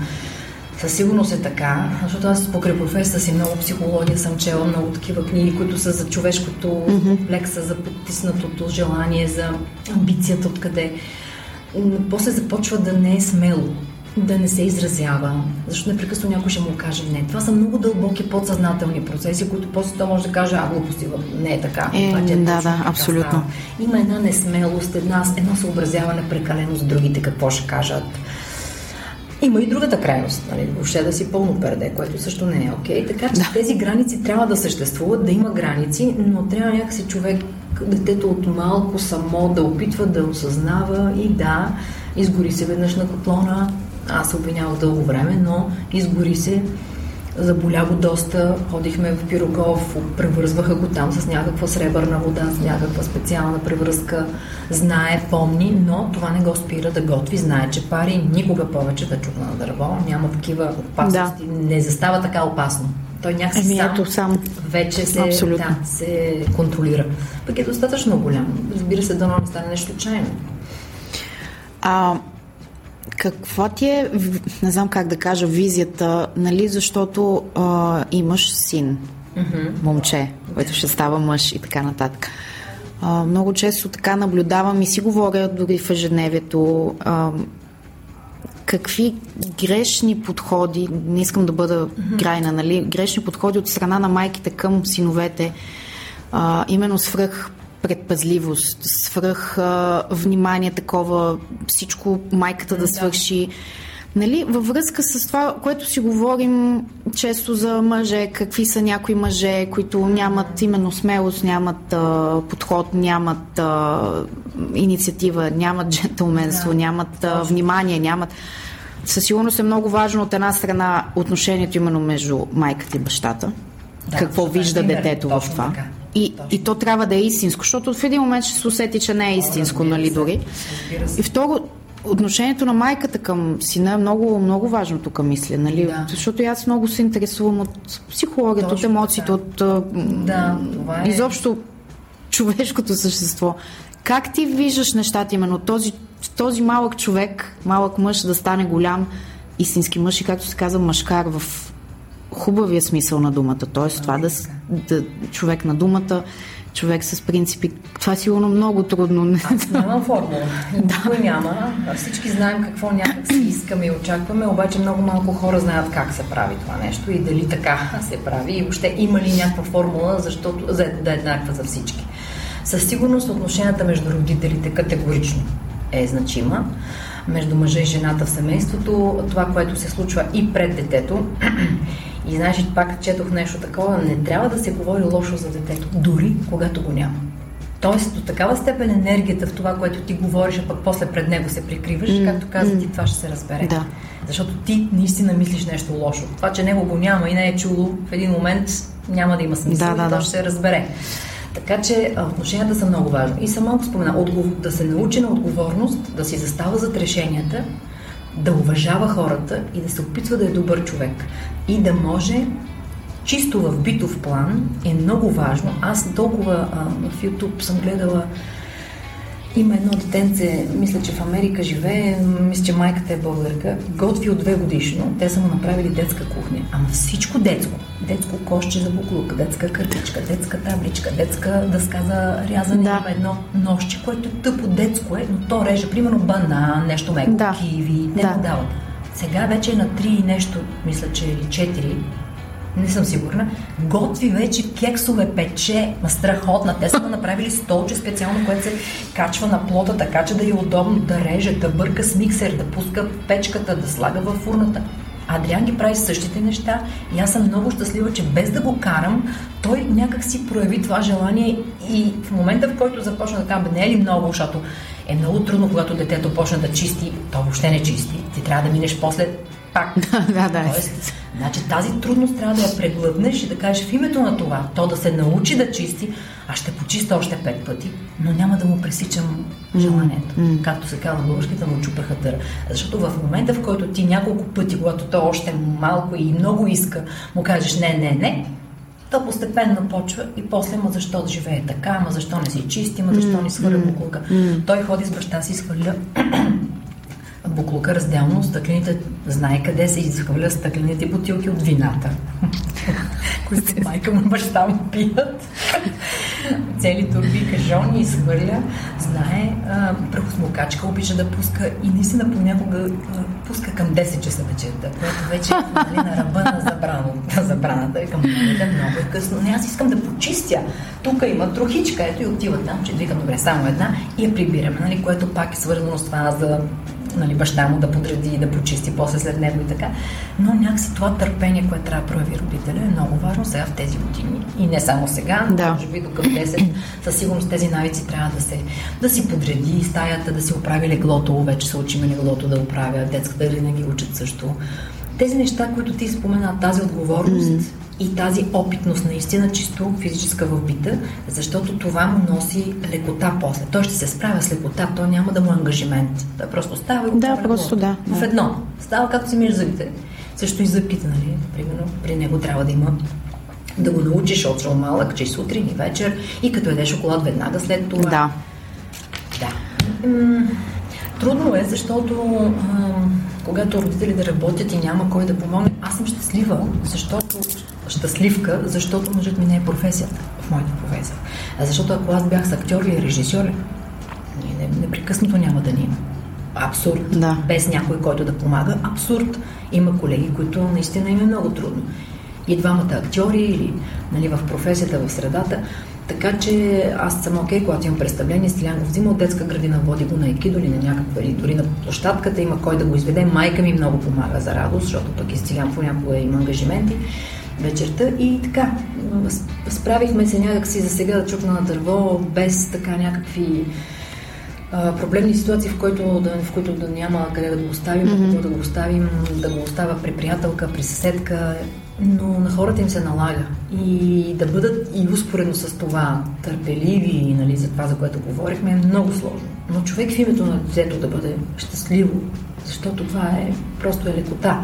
Със сигурност е така, защото аз покрай професията си много психология съм чела, много такива книги, които са за човешкото mm-hmm. лекса, за потиснатото желание, за амбицията откъде. После започва да не е смело да не се изразява, защото непрекъснато някой ще му каже не. Това са много дълбоки подсъзнателни процеси, които после то може да каже, а глупости, не е така. Е, това, е да, да, абсолютно. Става. Има една несмелост, една, едно съобразяване прекалено с другите, какво ще кажат. Има и другата крайност, нали, въобще да си пълно перде, което също не е окей. Okay. Така че да. тези граници трябва да съществуват, да има граници, но трябва някакси човек, детето от малко само да опитва да осъзнава и да, изгори се веднъж на котлона, аз се обвинявах дълго време, но изгори се, заболя го доста, ходихме в Пирогов, превързваха го там с някаква сребърна вода, с някаква специална превръзка, знае, помни, но това не го спира да готви, знае, че пари никога повече да чукна на дърво, няма такива опасности, да. не застава така опасно. Той някакси сам, сам вече се, да, се контролира. Пък е достатъчно голям. Разбира се, да не стане нещо случайно. А, каква ти е, не знам как да кажа, визията, нали, защото а, имаш син, mm-hmm. момче, който ще става мъж и така нататък. А, много често така наблюдавам и си говоря дори в ежедневието а, какви грешни подходи, не искам да бъда mm-hmm. крайна, нали, грешни подходи от страна на майките към синовете, а, именно свръх предпазливост, свръх а, внимание такова, всичко майката да свърши. Нали, във връзка с това, което си говорим често за мъже, какви са някои мъже, които нямат именно смелост, нямат а, подход, нямат а, инициатива, нямат джентълменство, да. нямат а, внимание, нямат. Със сигурност е много важно от една страна отношението именно между майката и бащата. Да, какво вижда детето в това. Така. И, и то трябва да е истинско, защото в един момент ще се усети, че не е истинско, нали дори. И второ, отношението на майката към сина е много, много важно тук, мисля, нали? Да. Защото аз много се интересувам от психологията, Точно от емоциите, от да, това е... изобщо човешкото същество. Как ти виждаш нещата именно този, този малък човек, малък мъж да стане голям истински мъж и както се казва мъжкар в хубавия смисъл на думата. Тоест, това да, да човек на думата, човек с принципи. Това е сигурно много трудно. Аз нямам формула. [LAUGHS] Да. Никой няма. Всички знаем какво някак си искаме и очакваме, обаче много малко хора знаят как се прави това нещо и дали така се прави и въобще има ли някаква формула, защото за да е еднаква за всички. Със сигурност отношенията между родителите категорично е значима между мъжа и жената в семейството, това, което се случва и пред детето [CLEARS THROAT] и знаеш, пак четох нещо такова, не трябва да се говори лошо за детето, дори когато го няма. Тоест, до такава степен енергията в това, което ти говориш, а пък после пред него се прикриваш, mm. както каза ти, това ще се разбере. Да. Защото ти наистина мислиш нещо лошо. Това, че него го няма и не е чуло, в един момент няма да има смисъл да, да, и то да. ще се разбере. Така че отношенията са много важни. И съм малко спомена, отгов... да се научи на отговорност, да си застава зад решенията, да уважава хората и да се опитва да е добър човек. И да може чисто в битов план е много важно. Аз толкова а, в YouTube съм гледала има едно детенце, мисля, че в Америка живее, мисля, че майката е българка, готви от две годишно, те са му направили детска кухня. Ама всичко детско. Детско кошче за буклук, детска картичка, детска табличка, детска дъска за рязане да. едно нощче, което е тъпо детско е, но то реже, примерно банан, нещо меко, да. киви, не да. му дават. Сега вече е на три нещо, мисля, че или четири, не съм сигурна, готви вече кексове, пече, ма страхотна. Те са направили столче специално, което се качва на плота, така че да е удобно да реже, да бърка с миксер, да пуска печката, да слага във фурната. Адриан ги прави същите неща и аз съм много щастлива, че без да го карам, той някак си прояви това желание и в момента, в който започна да казвам, не е ли много, защото е много трудно, когато детето почне да чисти, то въобще не чисти. Ти трябва да минеш после пак. [LAUGHS] да, да. Тоест, значи тази трудност трябва да я преглътнеш и да кажеш в името на това, то да се научи да чисти, аз ще почиста още пет пъти, но няма да му пресичам желанието. Mm. Както се казва на български, да му чупеха търа. Защото в момента, в който ти няколко пъти, когато той още малко и много иска, му кажеш не, не, не, то постепенно почва и после, ма защо да живее така, ма защо не си чисти, ма защо не свърля буклука. Mm. Той ходи с баща си, изхвърля буклука разделно, стъклените, знае къде се изхвърля стъклените бутилки от вината, [LAUGHS] които майка му баща му пият. Цели турби кажони изхвърля, знае, прахосмокачка обича да пуска и наистина понякога а, пуска към 10 часа вечерта, което вече е на ръба на, забрано, на забраната. Към да много е късно. Не, аз искам да почистя. Тук има трохичка, ето и отива там, че викам, добре, само една и я прибираме, нали, което пак е свързано с това за нали, баща му да подреди да почисти после след него и така. Но някакси това търпение, което трябва да прояви родителя е много важно сега в тези години. И не само сега, да. може би до към 10. Със сигурност тези навици трябва да, се, да си подреди стаята, да си оправи леглото. Вече се учиме леглото да оправя. Детската градина ги учат също. Тези неща, които ти спомена, тази отговорност, mm и тази опитност наистина чисто физическа в бита, защото това му носи лекота после. Той ще се справя с лекота, той няма да му е ангажимент. Той просто става и го Да, просто да. В едно. Става както си миеш зъбите. Също и зъбките, нали? Примерно, при него трябва да има да го научиш от малък, че сутрин и вечер и като яде шоколад веднага след това. Да. Да. Трудно е, защото а, когато родителите работят и няма кой да помогне, аз съм щастлива, защото щастливка, защото мъжът ми не е професията в моята професия. А защото ако аз бях с актьор или режисьор, непрекъснато няма да ни има. Абсурд. Да. Без някой, който да помага. Абсурд. Има колеги, които наистина им е много трудно. И двамата актьори или нали, в професията, в средата. Така че аз съм окей, okay, когато имам представление, Стилян го взима от детска градина, води го на екидо или на някаква, или дори на площадката, има кой да го изведе. Майка ми много помага за радост, защото пък и Стилян понякога има ангажименти вечерта и така, справихме се някакси за сега да чукна на дърво, без така някакви а, проблемни ситуации, в, които да, в които да няма къде да го оставим, mm-hmm. да го оставим, да го оставя при приятелка, при съседка, но на хората им се налага. И да бъдат и успоредно с това търпеливи, нали, за това, за което говорихме, е много сложно. Но човек в името на детето да бъде щастливо, защото това е просто е лекота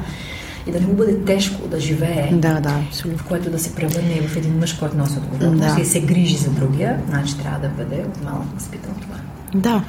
и да не му бъде тежко да живее, да, да, в което да се превърне в един мъж, който носи отговорност да. и се грижи за другия, значи трябва да бъде от малък възпитан това. Да,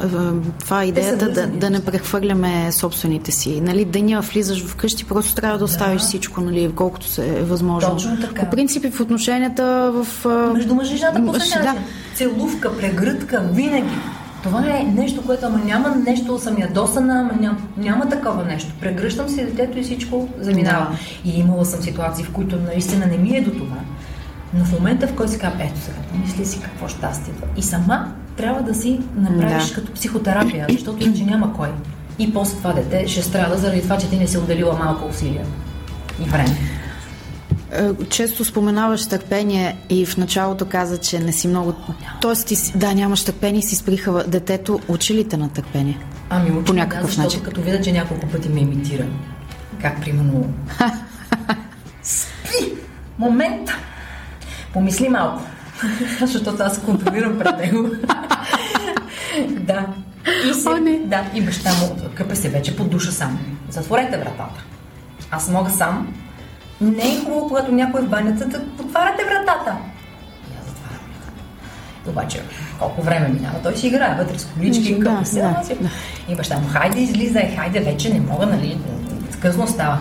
това е идеята да, да не прехвърляме собствените си. Нали, деня влизаш вкъщи, просто трябва да оставиш да. всичко, нали, колкото се е възможно. Точно така. По принцип в отношенията в... Между мъж и жена по да. Целувка, прегръдка, винаги. Това е нещо, което ама няма нещо, съм ядосана, ама няма, няма такова нещо. Прегръщам си детето и всичко заминава. Да. И имала съм ситуации, в които наистина не ми е до това. Но в момента, в който си казва, ето сега, мисли си какво щастие. И сама трябва да си направиш да. като психотерапия, защото иначе няма кой. И после това дете ще страда заради това, че ти не си отделила малко усилия и време. Е, често споменаваш търпение и в началото каза, че не си много... Тоест, ти, да, нямаш търпение и си сприха детето. Училите на търпение? Ами учи, по някакъв да, начин. като видя, че няколко пъти ме имитира. Как, примерно... [LAUGHS] Спи! Момент! Помисли малко. [LAUGHS] защото аз контролирам пред него. [LAUGHS] да. И, се, О, не. да, и баща му къпе се вече под душа сам. Затворете вратата. Аз мога сам. Не е хубаво, когато някой е в банята, да отваряте вратата. И аз затварям. Обаче, колко време минава, той си играе вътре с колички, да, се. Да, да. И баща му, хайде излизай, хайде вече, не мога, нали, късно става.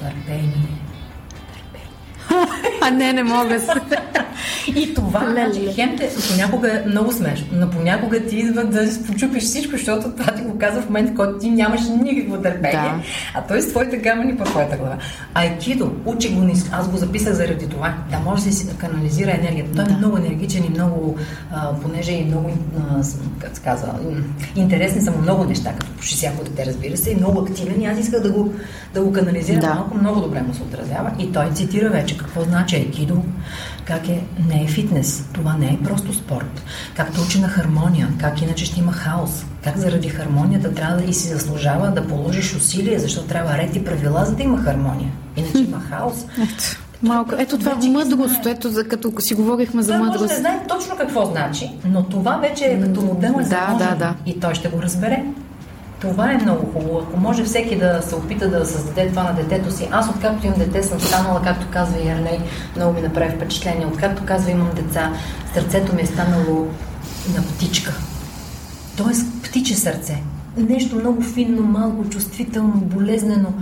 Търпение. [LAUGHS] А не, не мога се. И това, значи, хемте, понякога е много смешно, но понякога ти идва да почупиш всичко, защото това ти го казва в момент, в който ти нямаш никакво търпение, да. а той с твоите камъни по твоята глава. Айкидо, учи го, аз го записах заради това, да може да си да канализира енергията. Той е да. е много енергичен и много, а, понеже и много, а, как се казва, интересни са му много неща, като почти всяко дете, разбира се, и много активен и аз исках да го, да го канализира да. малко, много добре му се отразява. И той цитира вече какво значи айкидо, как е, не е фитнес, това не е просто спорт. Както учи на хармония, как иначе ще има хаос, как заради хармонията трябва да и си заслужава да положиш усилия, защото трябва ред и правила, за да има хармония. Иначе има хаос. Малко. Ето това вече мъдрост, ето за като си говорихме за мъдрост. Може не знае точно какво значи, но това вече е като модел да, за да, да. и той ще го разбере. Това е много хубаво. Ако може всеки да се опита да създаде това на детето си. Аз откакто имам дете съм станала, както казва и Ерней, много ми направи впечатление. Откакто казва имам деца, сърцето ми е станало на птичка. Тоест птиче сърце. Нещо много финно, малко чувствително, болезнено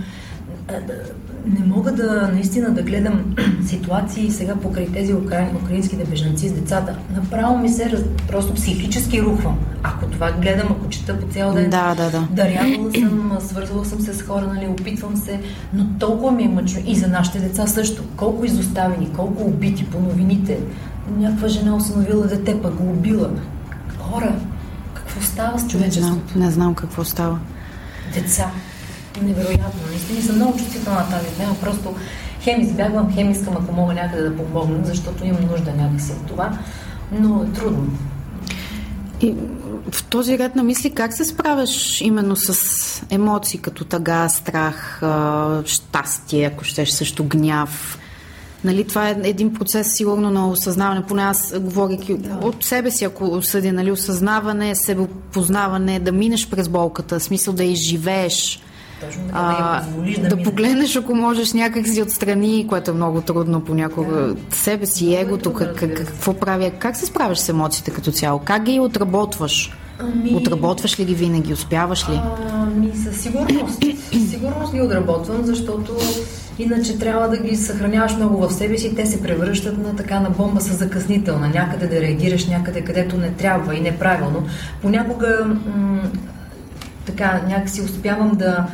не мога да наистина да гледам [CLEARS THROAT] ситуации сега покрай тези укра... украинските бежанци с децата. Направо ми се раз... просто психически рухвам. Ако това гледам, ако чета по цял ден, да, да, да. дарявала съм, свързвала съм се с хора, нали, опитвам се, но толкова ми е мъчно. И за нашите деца също. Колко изоставени, колко убити по новините. Някаква жена осъновила дете, пък го убила. Хора, какво става с човечеството? Не знам, не знам какво става. Деца невероятно. Наистина съм много чувствителна на тази тема. Просто хем избягвам, хем искам, ако мога някъде да помогна, защото имам нужда някакси от това, но е трудно. И в този ред на мисли, как се справяш именно с емоции като тъга, страх, щастие, ако щеш също гняв? Нали, това е един процес сигурно на осъзнаване, поне аз говорих да. от себе си, ако съдя, нали, осъзнаване, себепознаване, да минеш през болката, смисъл да изживееш точно така, а, да, да, да погледнеш, ако можеш някак си отстрани, което е много трудно понякога. Да. Себе си, е егото, как, как, какво правя? Как се справяш с емоциите като цяло? Как ги отработваш? Ами... Отработваш ли ги винаги? Успяваш ли? Ами със сигурност. Със сигурност ги отработвам, защото иначе трябва да ги съхраняваш много в себе си. Те се превръщат на така на бомба с закъснителна. Някъде да реагираш, някъде където не трябва и неправилно. Понякога м- така някакси успявам да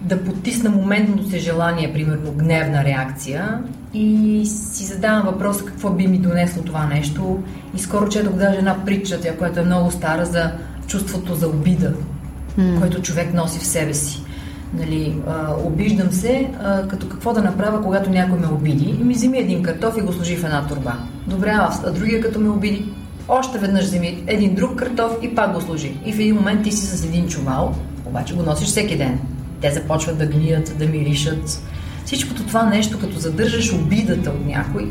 да потисна моментното си желание, примерно гневна реакция и си задавам въпроса какво би ми донесло това нещо. И скоро четох даже една притча, тя, която е много стара, за чувството за обида, mm. което човек носи в себе си. Нали, а, обиждам се, а, като какво да направя, когато някой ме обиди. И ми вземи един картоф и го сложи в една турба. Добре, а другия като ме обиди, още веднъж вземи един друг картоф и пак го сложи. И в един момент ти си с един чувал, обаче го носиш всеки ден те започват да гният, да миришат. Всичкото това нещо, като задържаш обидата от някой,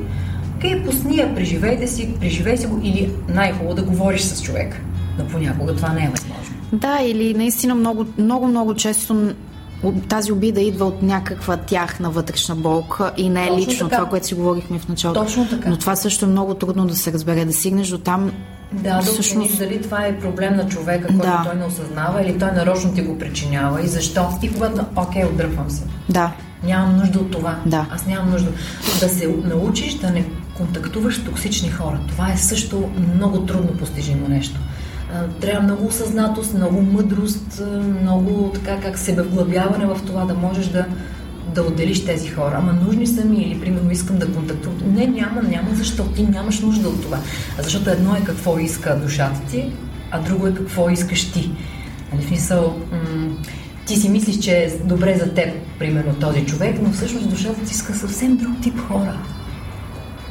окей, пусни я, преживейте си, преживей си го или най-хубаво да говориш с човек. Но понякога това не е възможно. Да, или наистина много, много, много често тази обида идва от някаква тяхна вътрешна болка и не е Точно лично така. това, което си говорихме в началото. Точно така. Но това също е много трудно да се разбере, да стигнеш до там да, да всъщност... дали това е проблем на човека, който да. той не осъзнава или той нарочно ти го причинява и защо. И когато, окей, отдръпвам се. Да. Нямам нужда от това. Да. Аз нямам нужда. Да се научиш да не контактуваш с токсични хора. Това е също много трудно постижимо нещо. Трябва много осъзнатост, много мъдрост, много така как себевглъбяване в това да можеш да да отделиш тези хора. Ама нужни са ми или, примерно, искам да контактувам. Не, няма, няма защо. Ти нямаш нужда от това. Защото едно е какво иска душата ти, а друго е какво искаш ти. Нали, в смисъл, м- ти си мислиш, че е добре за теб, примерно, този човек, но всъщност душата ти иска съвсем друг тип хора.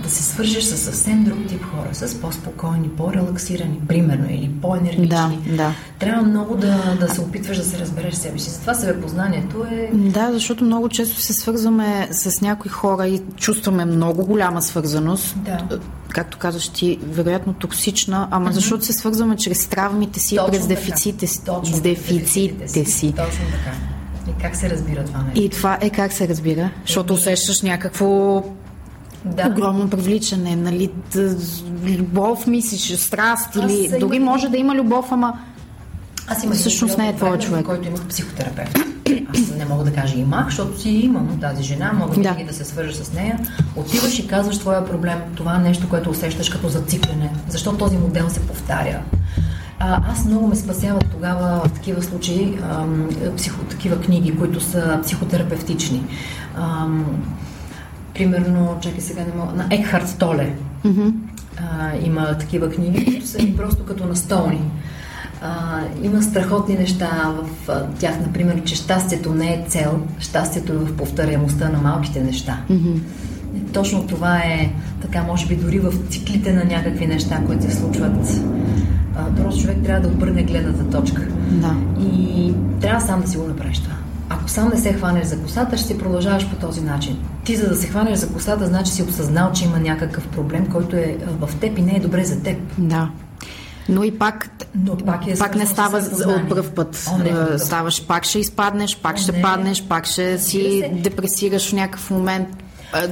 Да се свържеш с съвсем друг тип хора, с по-спокойни, по-релаксирани, примерно, или по-енергични. Да, да. Трябва много да, да се опитваш да се разбереш себе си. Затова себепознанието е... Да, защото много често се свързваме с някои хора и чувстваме много голяма свързаност. Да. Както казваш ти, вероятно токсична, ама mm-hmm. защото се свързваме чрез травмите си, Точно през дефиците, Точно, дефиците си. си. Точно така. И как се разбира това нещо? И това е как се разбира, защото усещаш някакво да. огромно привличане, нали, любов, мислиш, страст или Аз дори може да има любов, ама аз имах всъщност не е твой човек. който имах психотерапевт. Аз не мога да кажа имах, защото си имам тази жена, мога да. да се свържа с нея. Отиваш и казваш твоя проблем. Това е нещо, което усещаш като зациклене. Защо този модел се повтаря? А, аз много ме спасяват тогава в такива случаи ам, психо, такива книги, които са психотерапевтични. Ам, примерно, чакай сега не мога, на Екхард Толе. Mm-hmm. А, има такива книги, които са просто като настолни. А, има страхотни неща в а, тях, например, че щастието не е цел, щастието е в повторяемостта на малките неща. Mm-hmm. Точно това е така, може би дори в циклите на някакви неща, които се случват. А, просто човек трябва да обърне гледната точка. Да. И трябва сам да си го направиш това. Ако сам не се хванеш за косата, ще си продължаваш по този начин. Ти за да се хванеш за косата, значи си осъзнал, че има някакъв проблем, който е в теб и не е добре за теб. Да. Но и пак, Но пак, е пак не става от пръв път. О, не, Ставаш, пак ще изпаднеш, пак О, ще не. паднеш, пак ще си депресираш в някакъв момент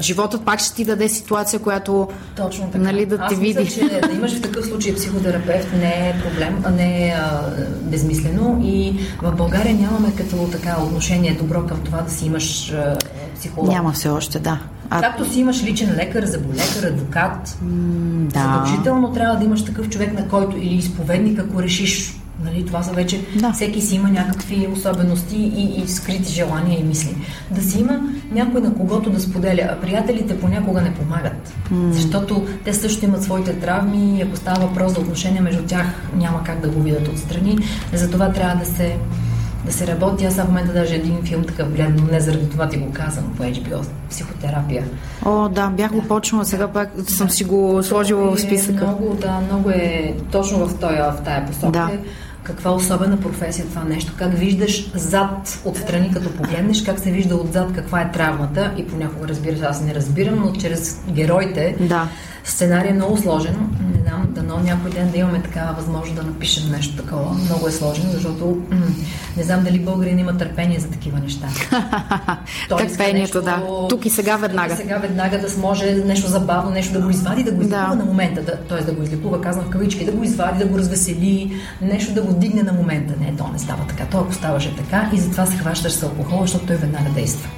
животът пак ще ти даде ситуация, която Точно така. Нали, да те види. Мисля, че да имаш в такъв случай психотерапевт не е проблем, а не е а, безмислено и в България нямаме като така отношение добро към това да си имаш а, психолог. Няма все още, да. А... Както си имаш личен лекар, заболекар, адвокат, м- да. задължително трябва да имаш такъв човек, на който или изповедник, ако решиш Нали, това са вече, да. всеки си има някакви особености и, и скрити желания и мисли. Да си има някой на когото да споделя, а приятелите понякога не помагат. Mm. Защото те също имат своите травми и ако става въпрос за отношения между тях, няма как да го видят отстрани. Затова трябва да се да се работи. Аз в момента даже един филм такъв гледам, но не заради това ти го казвам по HBO, психотерапия. О, да, бях го почнала, сега пак съм си го сложила в е списъка. Много, да, много е точно в, този, в тая посока. Да каква особена професия това нещо, как виждаш зад отстрани, като погледнеш, как се вижда отзад каква е травмата и понякога разбира се, аз не разбирам, но чрез героите да. Сценарий е много сложен. Не знам, дано някой ден да имаме такава възможност да напишем нещо такова. Много е сложено, защото м- не знам дали българин има търпение за такива неща. [LAUGHS] Търпението, нещо, да. Тук и сега веднага. Тук и сега веднага да може нещо забавно, нещо да го извади, да го излекува да. на момента. Да, т.е. да го излекува, казвам в кавички, да го извади, да го развесели, нещо да го дигне на момента. Не, то не става така. То ако ставаше така и затова се хващаш с алкохол, защото той веднага действа.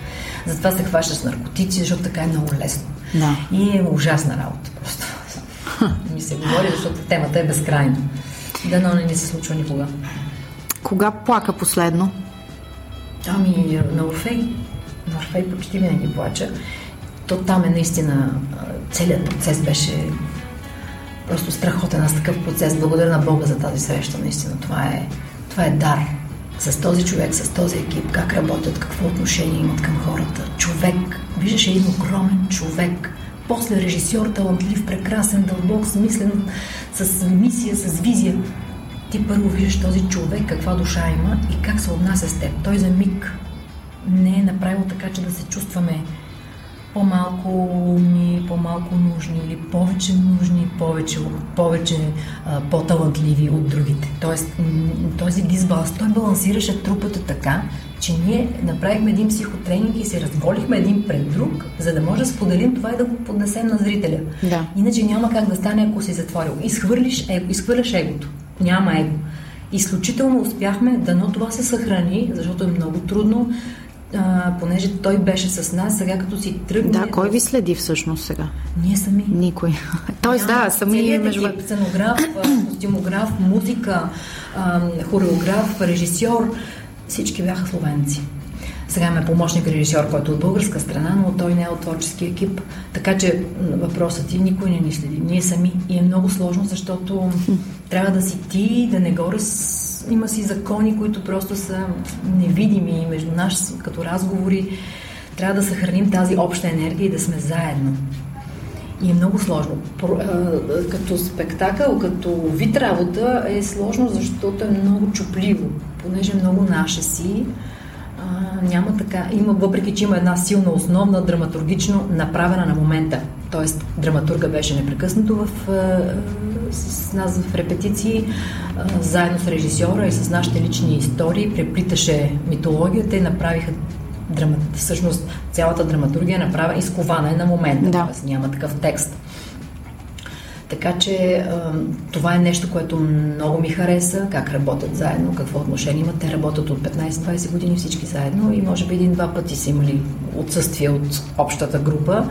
Затова се хващаш с наркотици, защото така е много лесно. Да. И е ужасна работа просто. [LAUGHS] ми се говори, защото темата е безкрайна. Дано не ни се случва никога. Кога плака последно? Ами на Орфей. На Орфей почти винаги плача. То там е наистина целият процес беше просто страхотен. Аз такъв процес. Благодаря на Бога за тази среща. Наистина това е, това е дар. С този човек, с този екип, как работят, какво отношение имат към хората. Човек. Виждаш един огромен човек после режисьор, талантлив, прекрасен, дълбок, смислен, с мисия, с визия. Ти първо виждаш този човек, каква душа има и как се отнася с теб. Той за миг не е направил така, че да се чувстваме по-малко умни, по-малко нужни или повече нужни, повече, повече а, по-талантливи от другите. Тоест, този дисбаланс, той балансираше трупата така, че ние направихме един психотренинг и се разволихме един пред друг, за да може да споделим това и да го поднесем на зрителя. Да. Иначе няма как да стане, ако си затворил. Изхвърлиш его, изхвърляш егото. Няма его. Изключително успяхме, дано това се съхрани, защото е много трудно, а, понеже той беше с нас, сега като си тръгне... Да, кой ви следи всъщност сега? Ние сами. Никой. [LAUGHS] Тоест, да, сами между... Сценограф, костюмограф, музика, хореограф, режисьор, всички бяха словенци. Сега имаме помощник режисьор, който е от българска страна, но той не е от творчески екип. Така че въпросът ти никой не ни следи. Ние сами. И е много сложно, защото трябва да си ти, да не горе с... Има си закони, които просто са невидими между нас като разговори. Трябва да съхраним тази обща енергия и да сме заедно. И е много сложно. Като спектакъл, като вид работа е сложно, защото е много чупливо, понеже е много наше си. Няма така. Има, въпреки че има една силна основна, драматургично направена на момента. Тоест, драматурга беше непрекъснато в, с нас в репетиции, заедно с режисьора и с нашите лични истории, преплиташе митологията и направиха драма, всъщност цялата драматургия е направена изкована е на момента, да. т.е. няма такъв текст. Така че това е нещо, което много ми хареса, как работят заедно, какво отношение имат. Те работят от 15-20 години всички заедно и може би един-два пъти са имали отсъствие от общата група.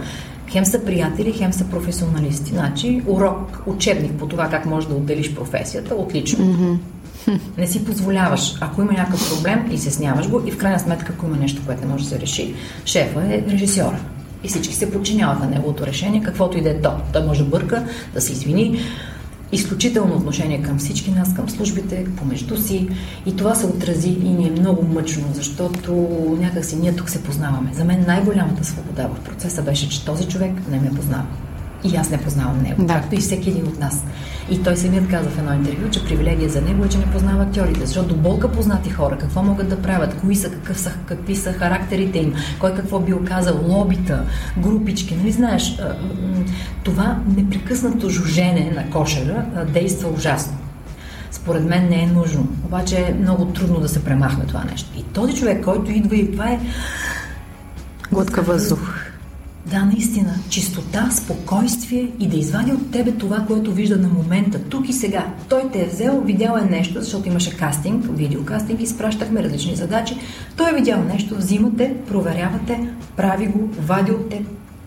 Хем са приятели, хем са професионалисти. Значи урок, учебник по това как можеш да отделиш професията, отлично. Mm-hmm. Не си позволяваш. Ако има някакъв проблем, изясняваш го и в крайна сметка, ако има нещо, което не може да се реши, шефа е режисьора. И всички се подчиняваха неговото решение, каквото и да е то. Той може да бърка, да се извини. Изключително отношение към всички нас, към службите, помежду си. И това се отрази и ни е много мъчно, защото някакси ние тук се познаваме. За мен най-голямата свобода в процеса беше, че този човек не ме познава. И аз не познавам него, да. както и всеки един от нас. И той самият каза в едно интервю, че привилегия за него е, че не познава актьорите, защото до болка познати хора, какво могат да правят, кои са, какъв са, какви са характерите им, кой какво бил казал, лобита, групички, нали знаеш, това непрекъснато жужене на кошера действа ужасно. Според мен не е нужно. Обаче е много трудно да се премахне това нещо. И този човек, който идва и това е глътка въздух да, наистина, чистота, спокойствие и да извади от тебе това, което вижда на момента, тук и сега. Той те е взел, видял е нещо, защото имаше кастинг, видеокастинг, изпращахме различни задачи. Той е видял нещо, взимате, проверявате, прави го, вади от теб.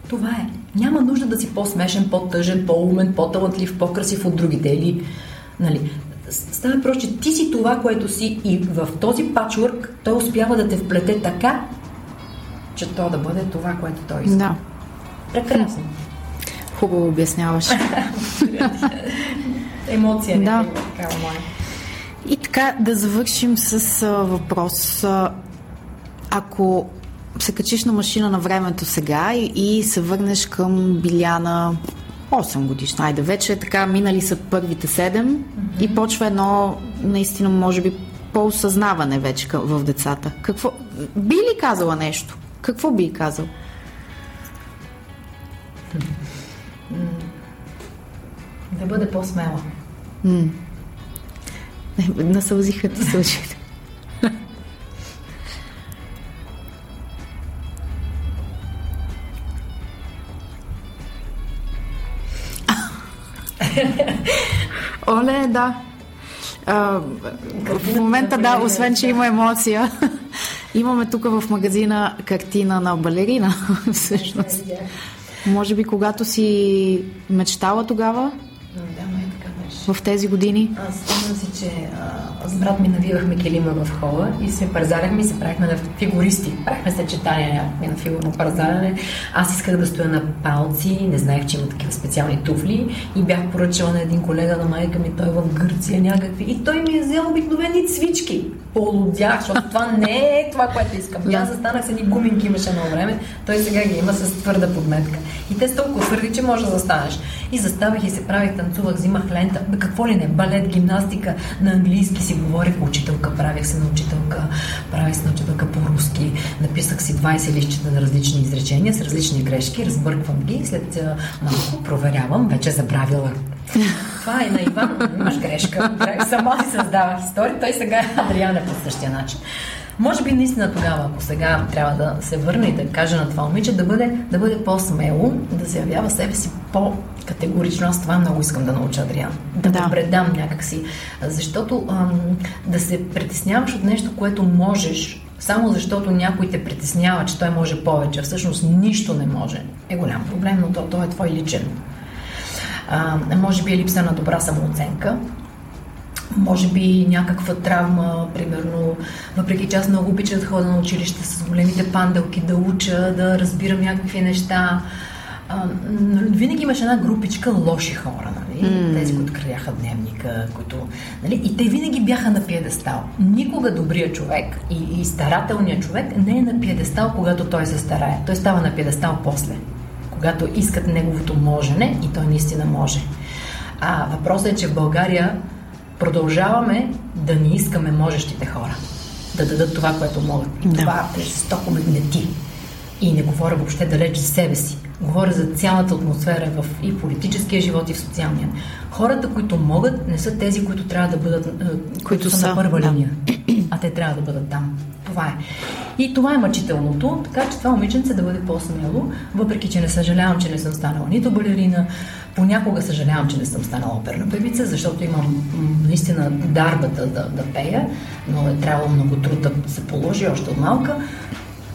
Това е. Няма нужда да си по-смешен, по-тъжен, по-умен, по-талантлив, по-красив от другите или... Нали, Става просто, че ти си това, което си и в този пачворк той успява да те вплете така, че то да бъде това, което той иска. Да. Прекрасно. Хубаво обясняваш. [LAUGHS] Емоция. Да. Такава моя. И така да завършим с а, въпрос. А, ако се качиш на машина на времето сега и, и се върнеш към Биляна 8 годишна, айде вече така минали са първите 7 mm-hmm. и почва едно наистина може би по-осъзнаване вече в децата. Какво? Би ли казала нещо? Какво би казал? Да бъде по-смела. М- Насълзиха ти сължите. Оле, да. А, в момента, да, освен, че има емоция, имаме тук в магазина картина на балерина, [LAUGHS] всъщност. Може би, когато си мечтала тогава? В тези години? Аз спомням си, че а, с брат ми навивахме килима в хола и се парзаляхме и се правихме на фигуристи. Правихме съчетания на фигурно парзаляне. Аз исках да стоя на палци, не знаех, че има такива специални туфли и бях поръчала на един колега на майка ми, той е в Гърция някакви. И той ми е взел обикновени цвички. Полудях, защото това не е това, което искам. Да. Аз застанах с едни гуминки имаше едно време, той сега ги има с твърда подметка. И те са толкова твърди, че може да застанеш. И заставах и се правих, танцувах, взимах лента. Какво ли не? Балет, гимнастика. На английски си говорих учителка, правих се на учителка, правих се на учителка по-руски. Написах си 20 лищета на различни изречения с различни грешки, разбърквам ги. След малко проверявам, вече забравила това е на Иван. Имаш грешка. Сама си създавах история. Той сега е Адриана по същия начин. Може би наистина тогава, ако сега трябва да се върне и да каже на това момиче, да бъде, да бъде по-смело, да заявява себе си по-категорично. Аз това много искам да науча Адриан. Да, да. предам някакси. Защото ам, да се притесняваш от нещо, което можеш, само защото някой те притеснява, че той може повече, всъщност нищо не може, е голям проблем, но то, то е твой личен. А, може би е липса на добра самооценка, може би някаква травма, примерно, въпреки че аз много обичам да ходя на училище с големите панделки, да уча, да разбирам някакви неща. А, винаги имаше една групичка лоши хора, нали? Mm. Тези, които краяха дневника, които... Нали? И те винаги бяха на пиедестал. Никога добрият човек и, и старателният човек не е на пиедестал, когато той се старае. Той става на пиедестал после когато искат неговото можене и той наистина може. А въпросът е, че в България продължаваме да не искаме можещите хора да дадат това, което могат. Да. това е жестоко ме гнети. И не говоря въобще далеч за себе си. Говоря за цялата атмосфера в и политическия живот, и в социалния. Хората, които могат, не са тези, които трябва да бъдат, които, които са, са на първа да. линия, а те трябва да бъдат там. Това е. И това е мъчителното, така че това момиченце да бъде по-смело, въпреки че не съжалявам, че не съм станала нито балерина, понякога съжалявам, че не съм станала оперна певица, защото имам наистина дарбата да, да пея, но е трябвало много труд да се положи още от малка.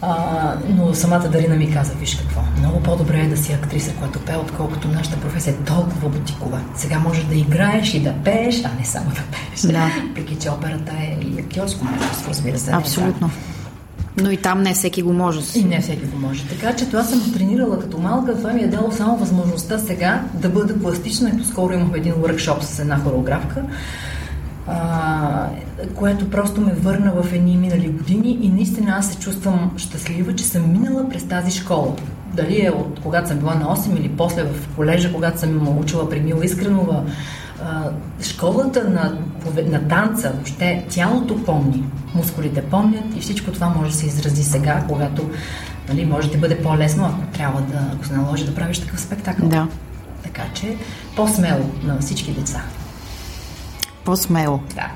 А, но самата Дарина ми каза, виж какво, много по-добре е да си актриса, която пее, отколкото нашата професия е толкова бутикова. Сега можеш да играеш и да пееш, а не само да пееш. Да. Въпреки, че операта е и актьорско майсторство, разбира се. Абсолютно. Но и там не всеки го може. И не всеки го може. Така че това съм тренирала като малка. Това ми е дало само възможността сега да бъда пластична. Ето скоро имахме един workshop с една хореографка, а, което просто ме върна в едни минали години и наистина аз се чувствам щастлива, че съм минала през тази школа. Дали е от когато съм била на 8 или после в колежа, когато съм учила при Мила Искренова, школата на, на танца, въобще тялото помни, мускулите помнят и всичко това може да се изрази сега, когато нали, може да бъде по-лесно, ако трябва да, ако се наложи да правиш такъв спектакъл. Да. Така че по-смело на всички деца. По-смело. Да.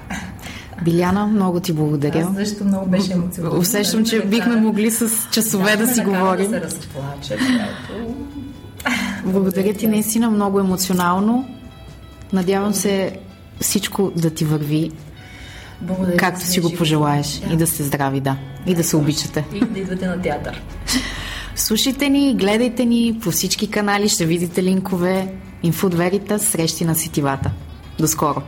Биляна, много ти благодаря. Аз също много беше емоционално. Усещам, че бихме могли с часове да, да си говорим. Да се разплача, Благодаря ти наистина много емоционално. Надявам се всичко да ти върви Благодаря, както си го пожелаеш. Да. И да сте здрави, да. И да се обичате. И да идвате на театър. Слушайте ни, гледайте ни по всички канали, ще видите линкове. Инфудверита, срещи на сетивата. До скоро!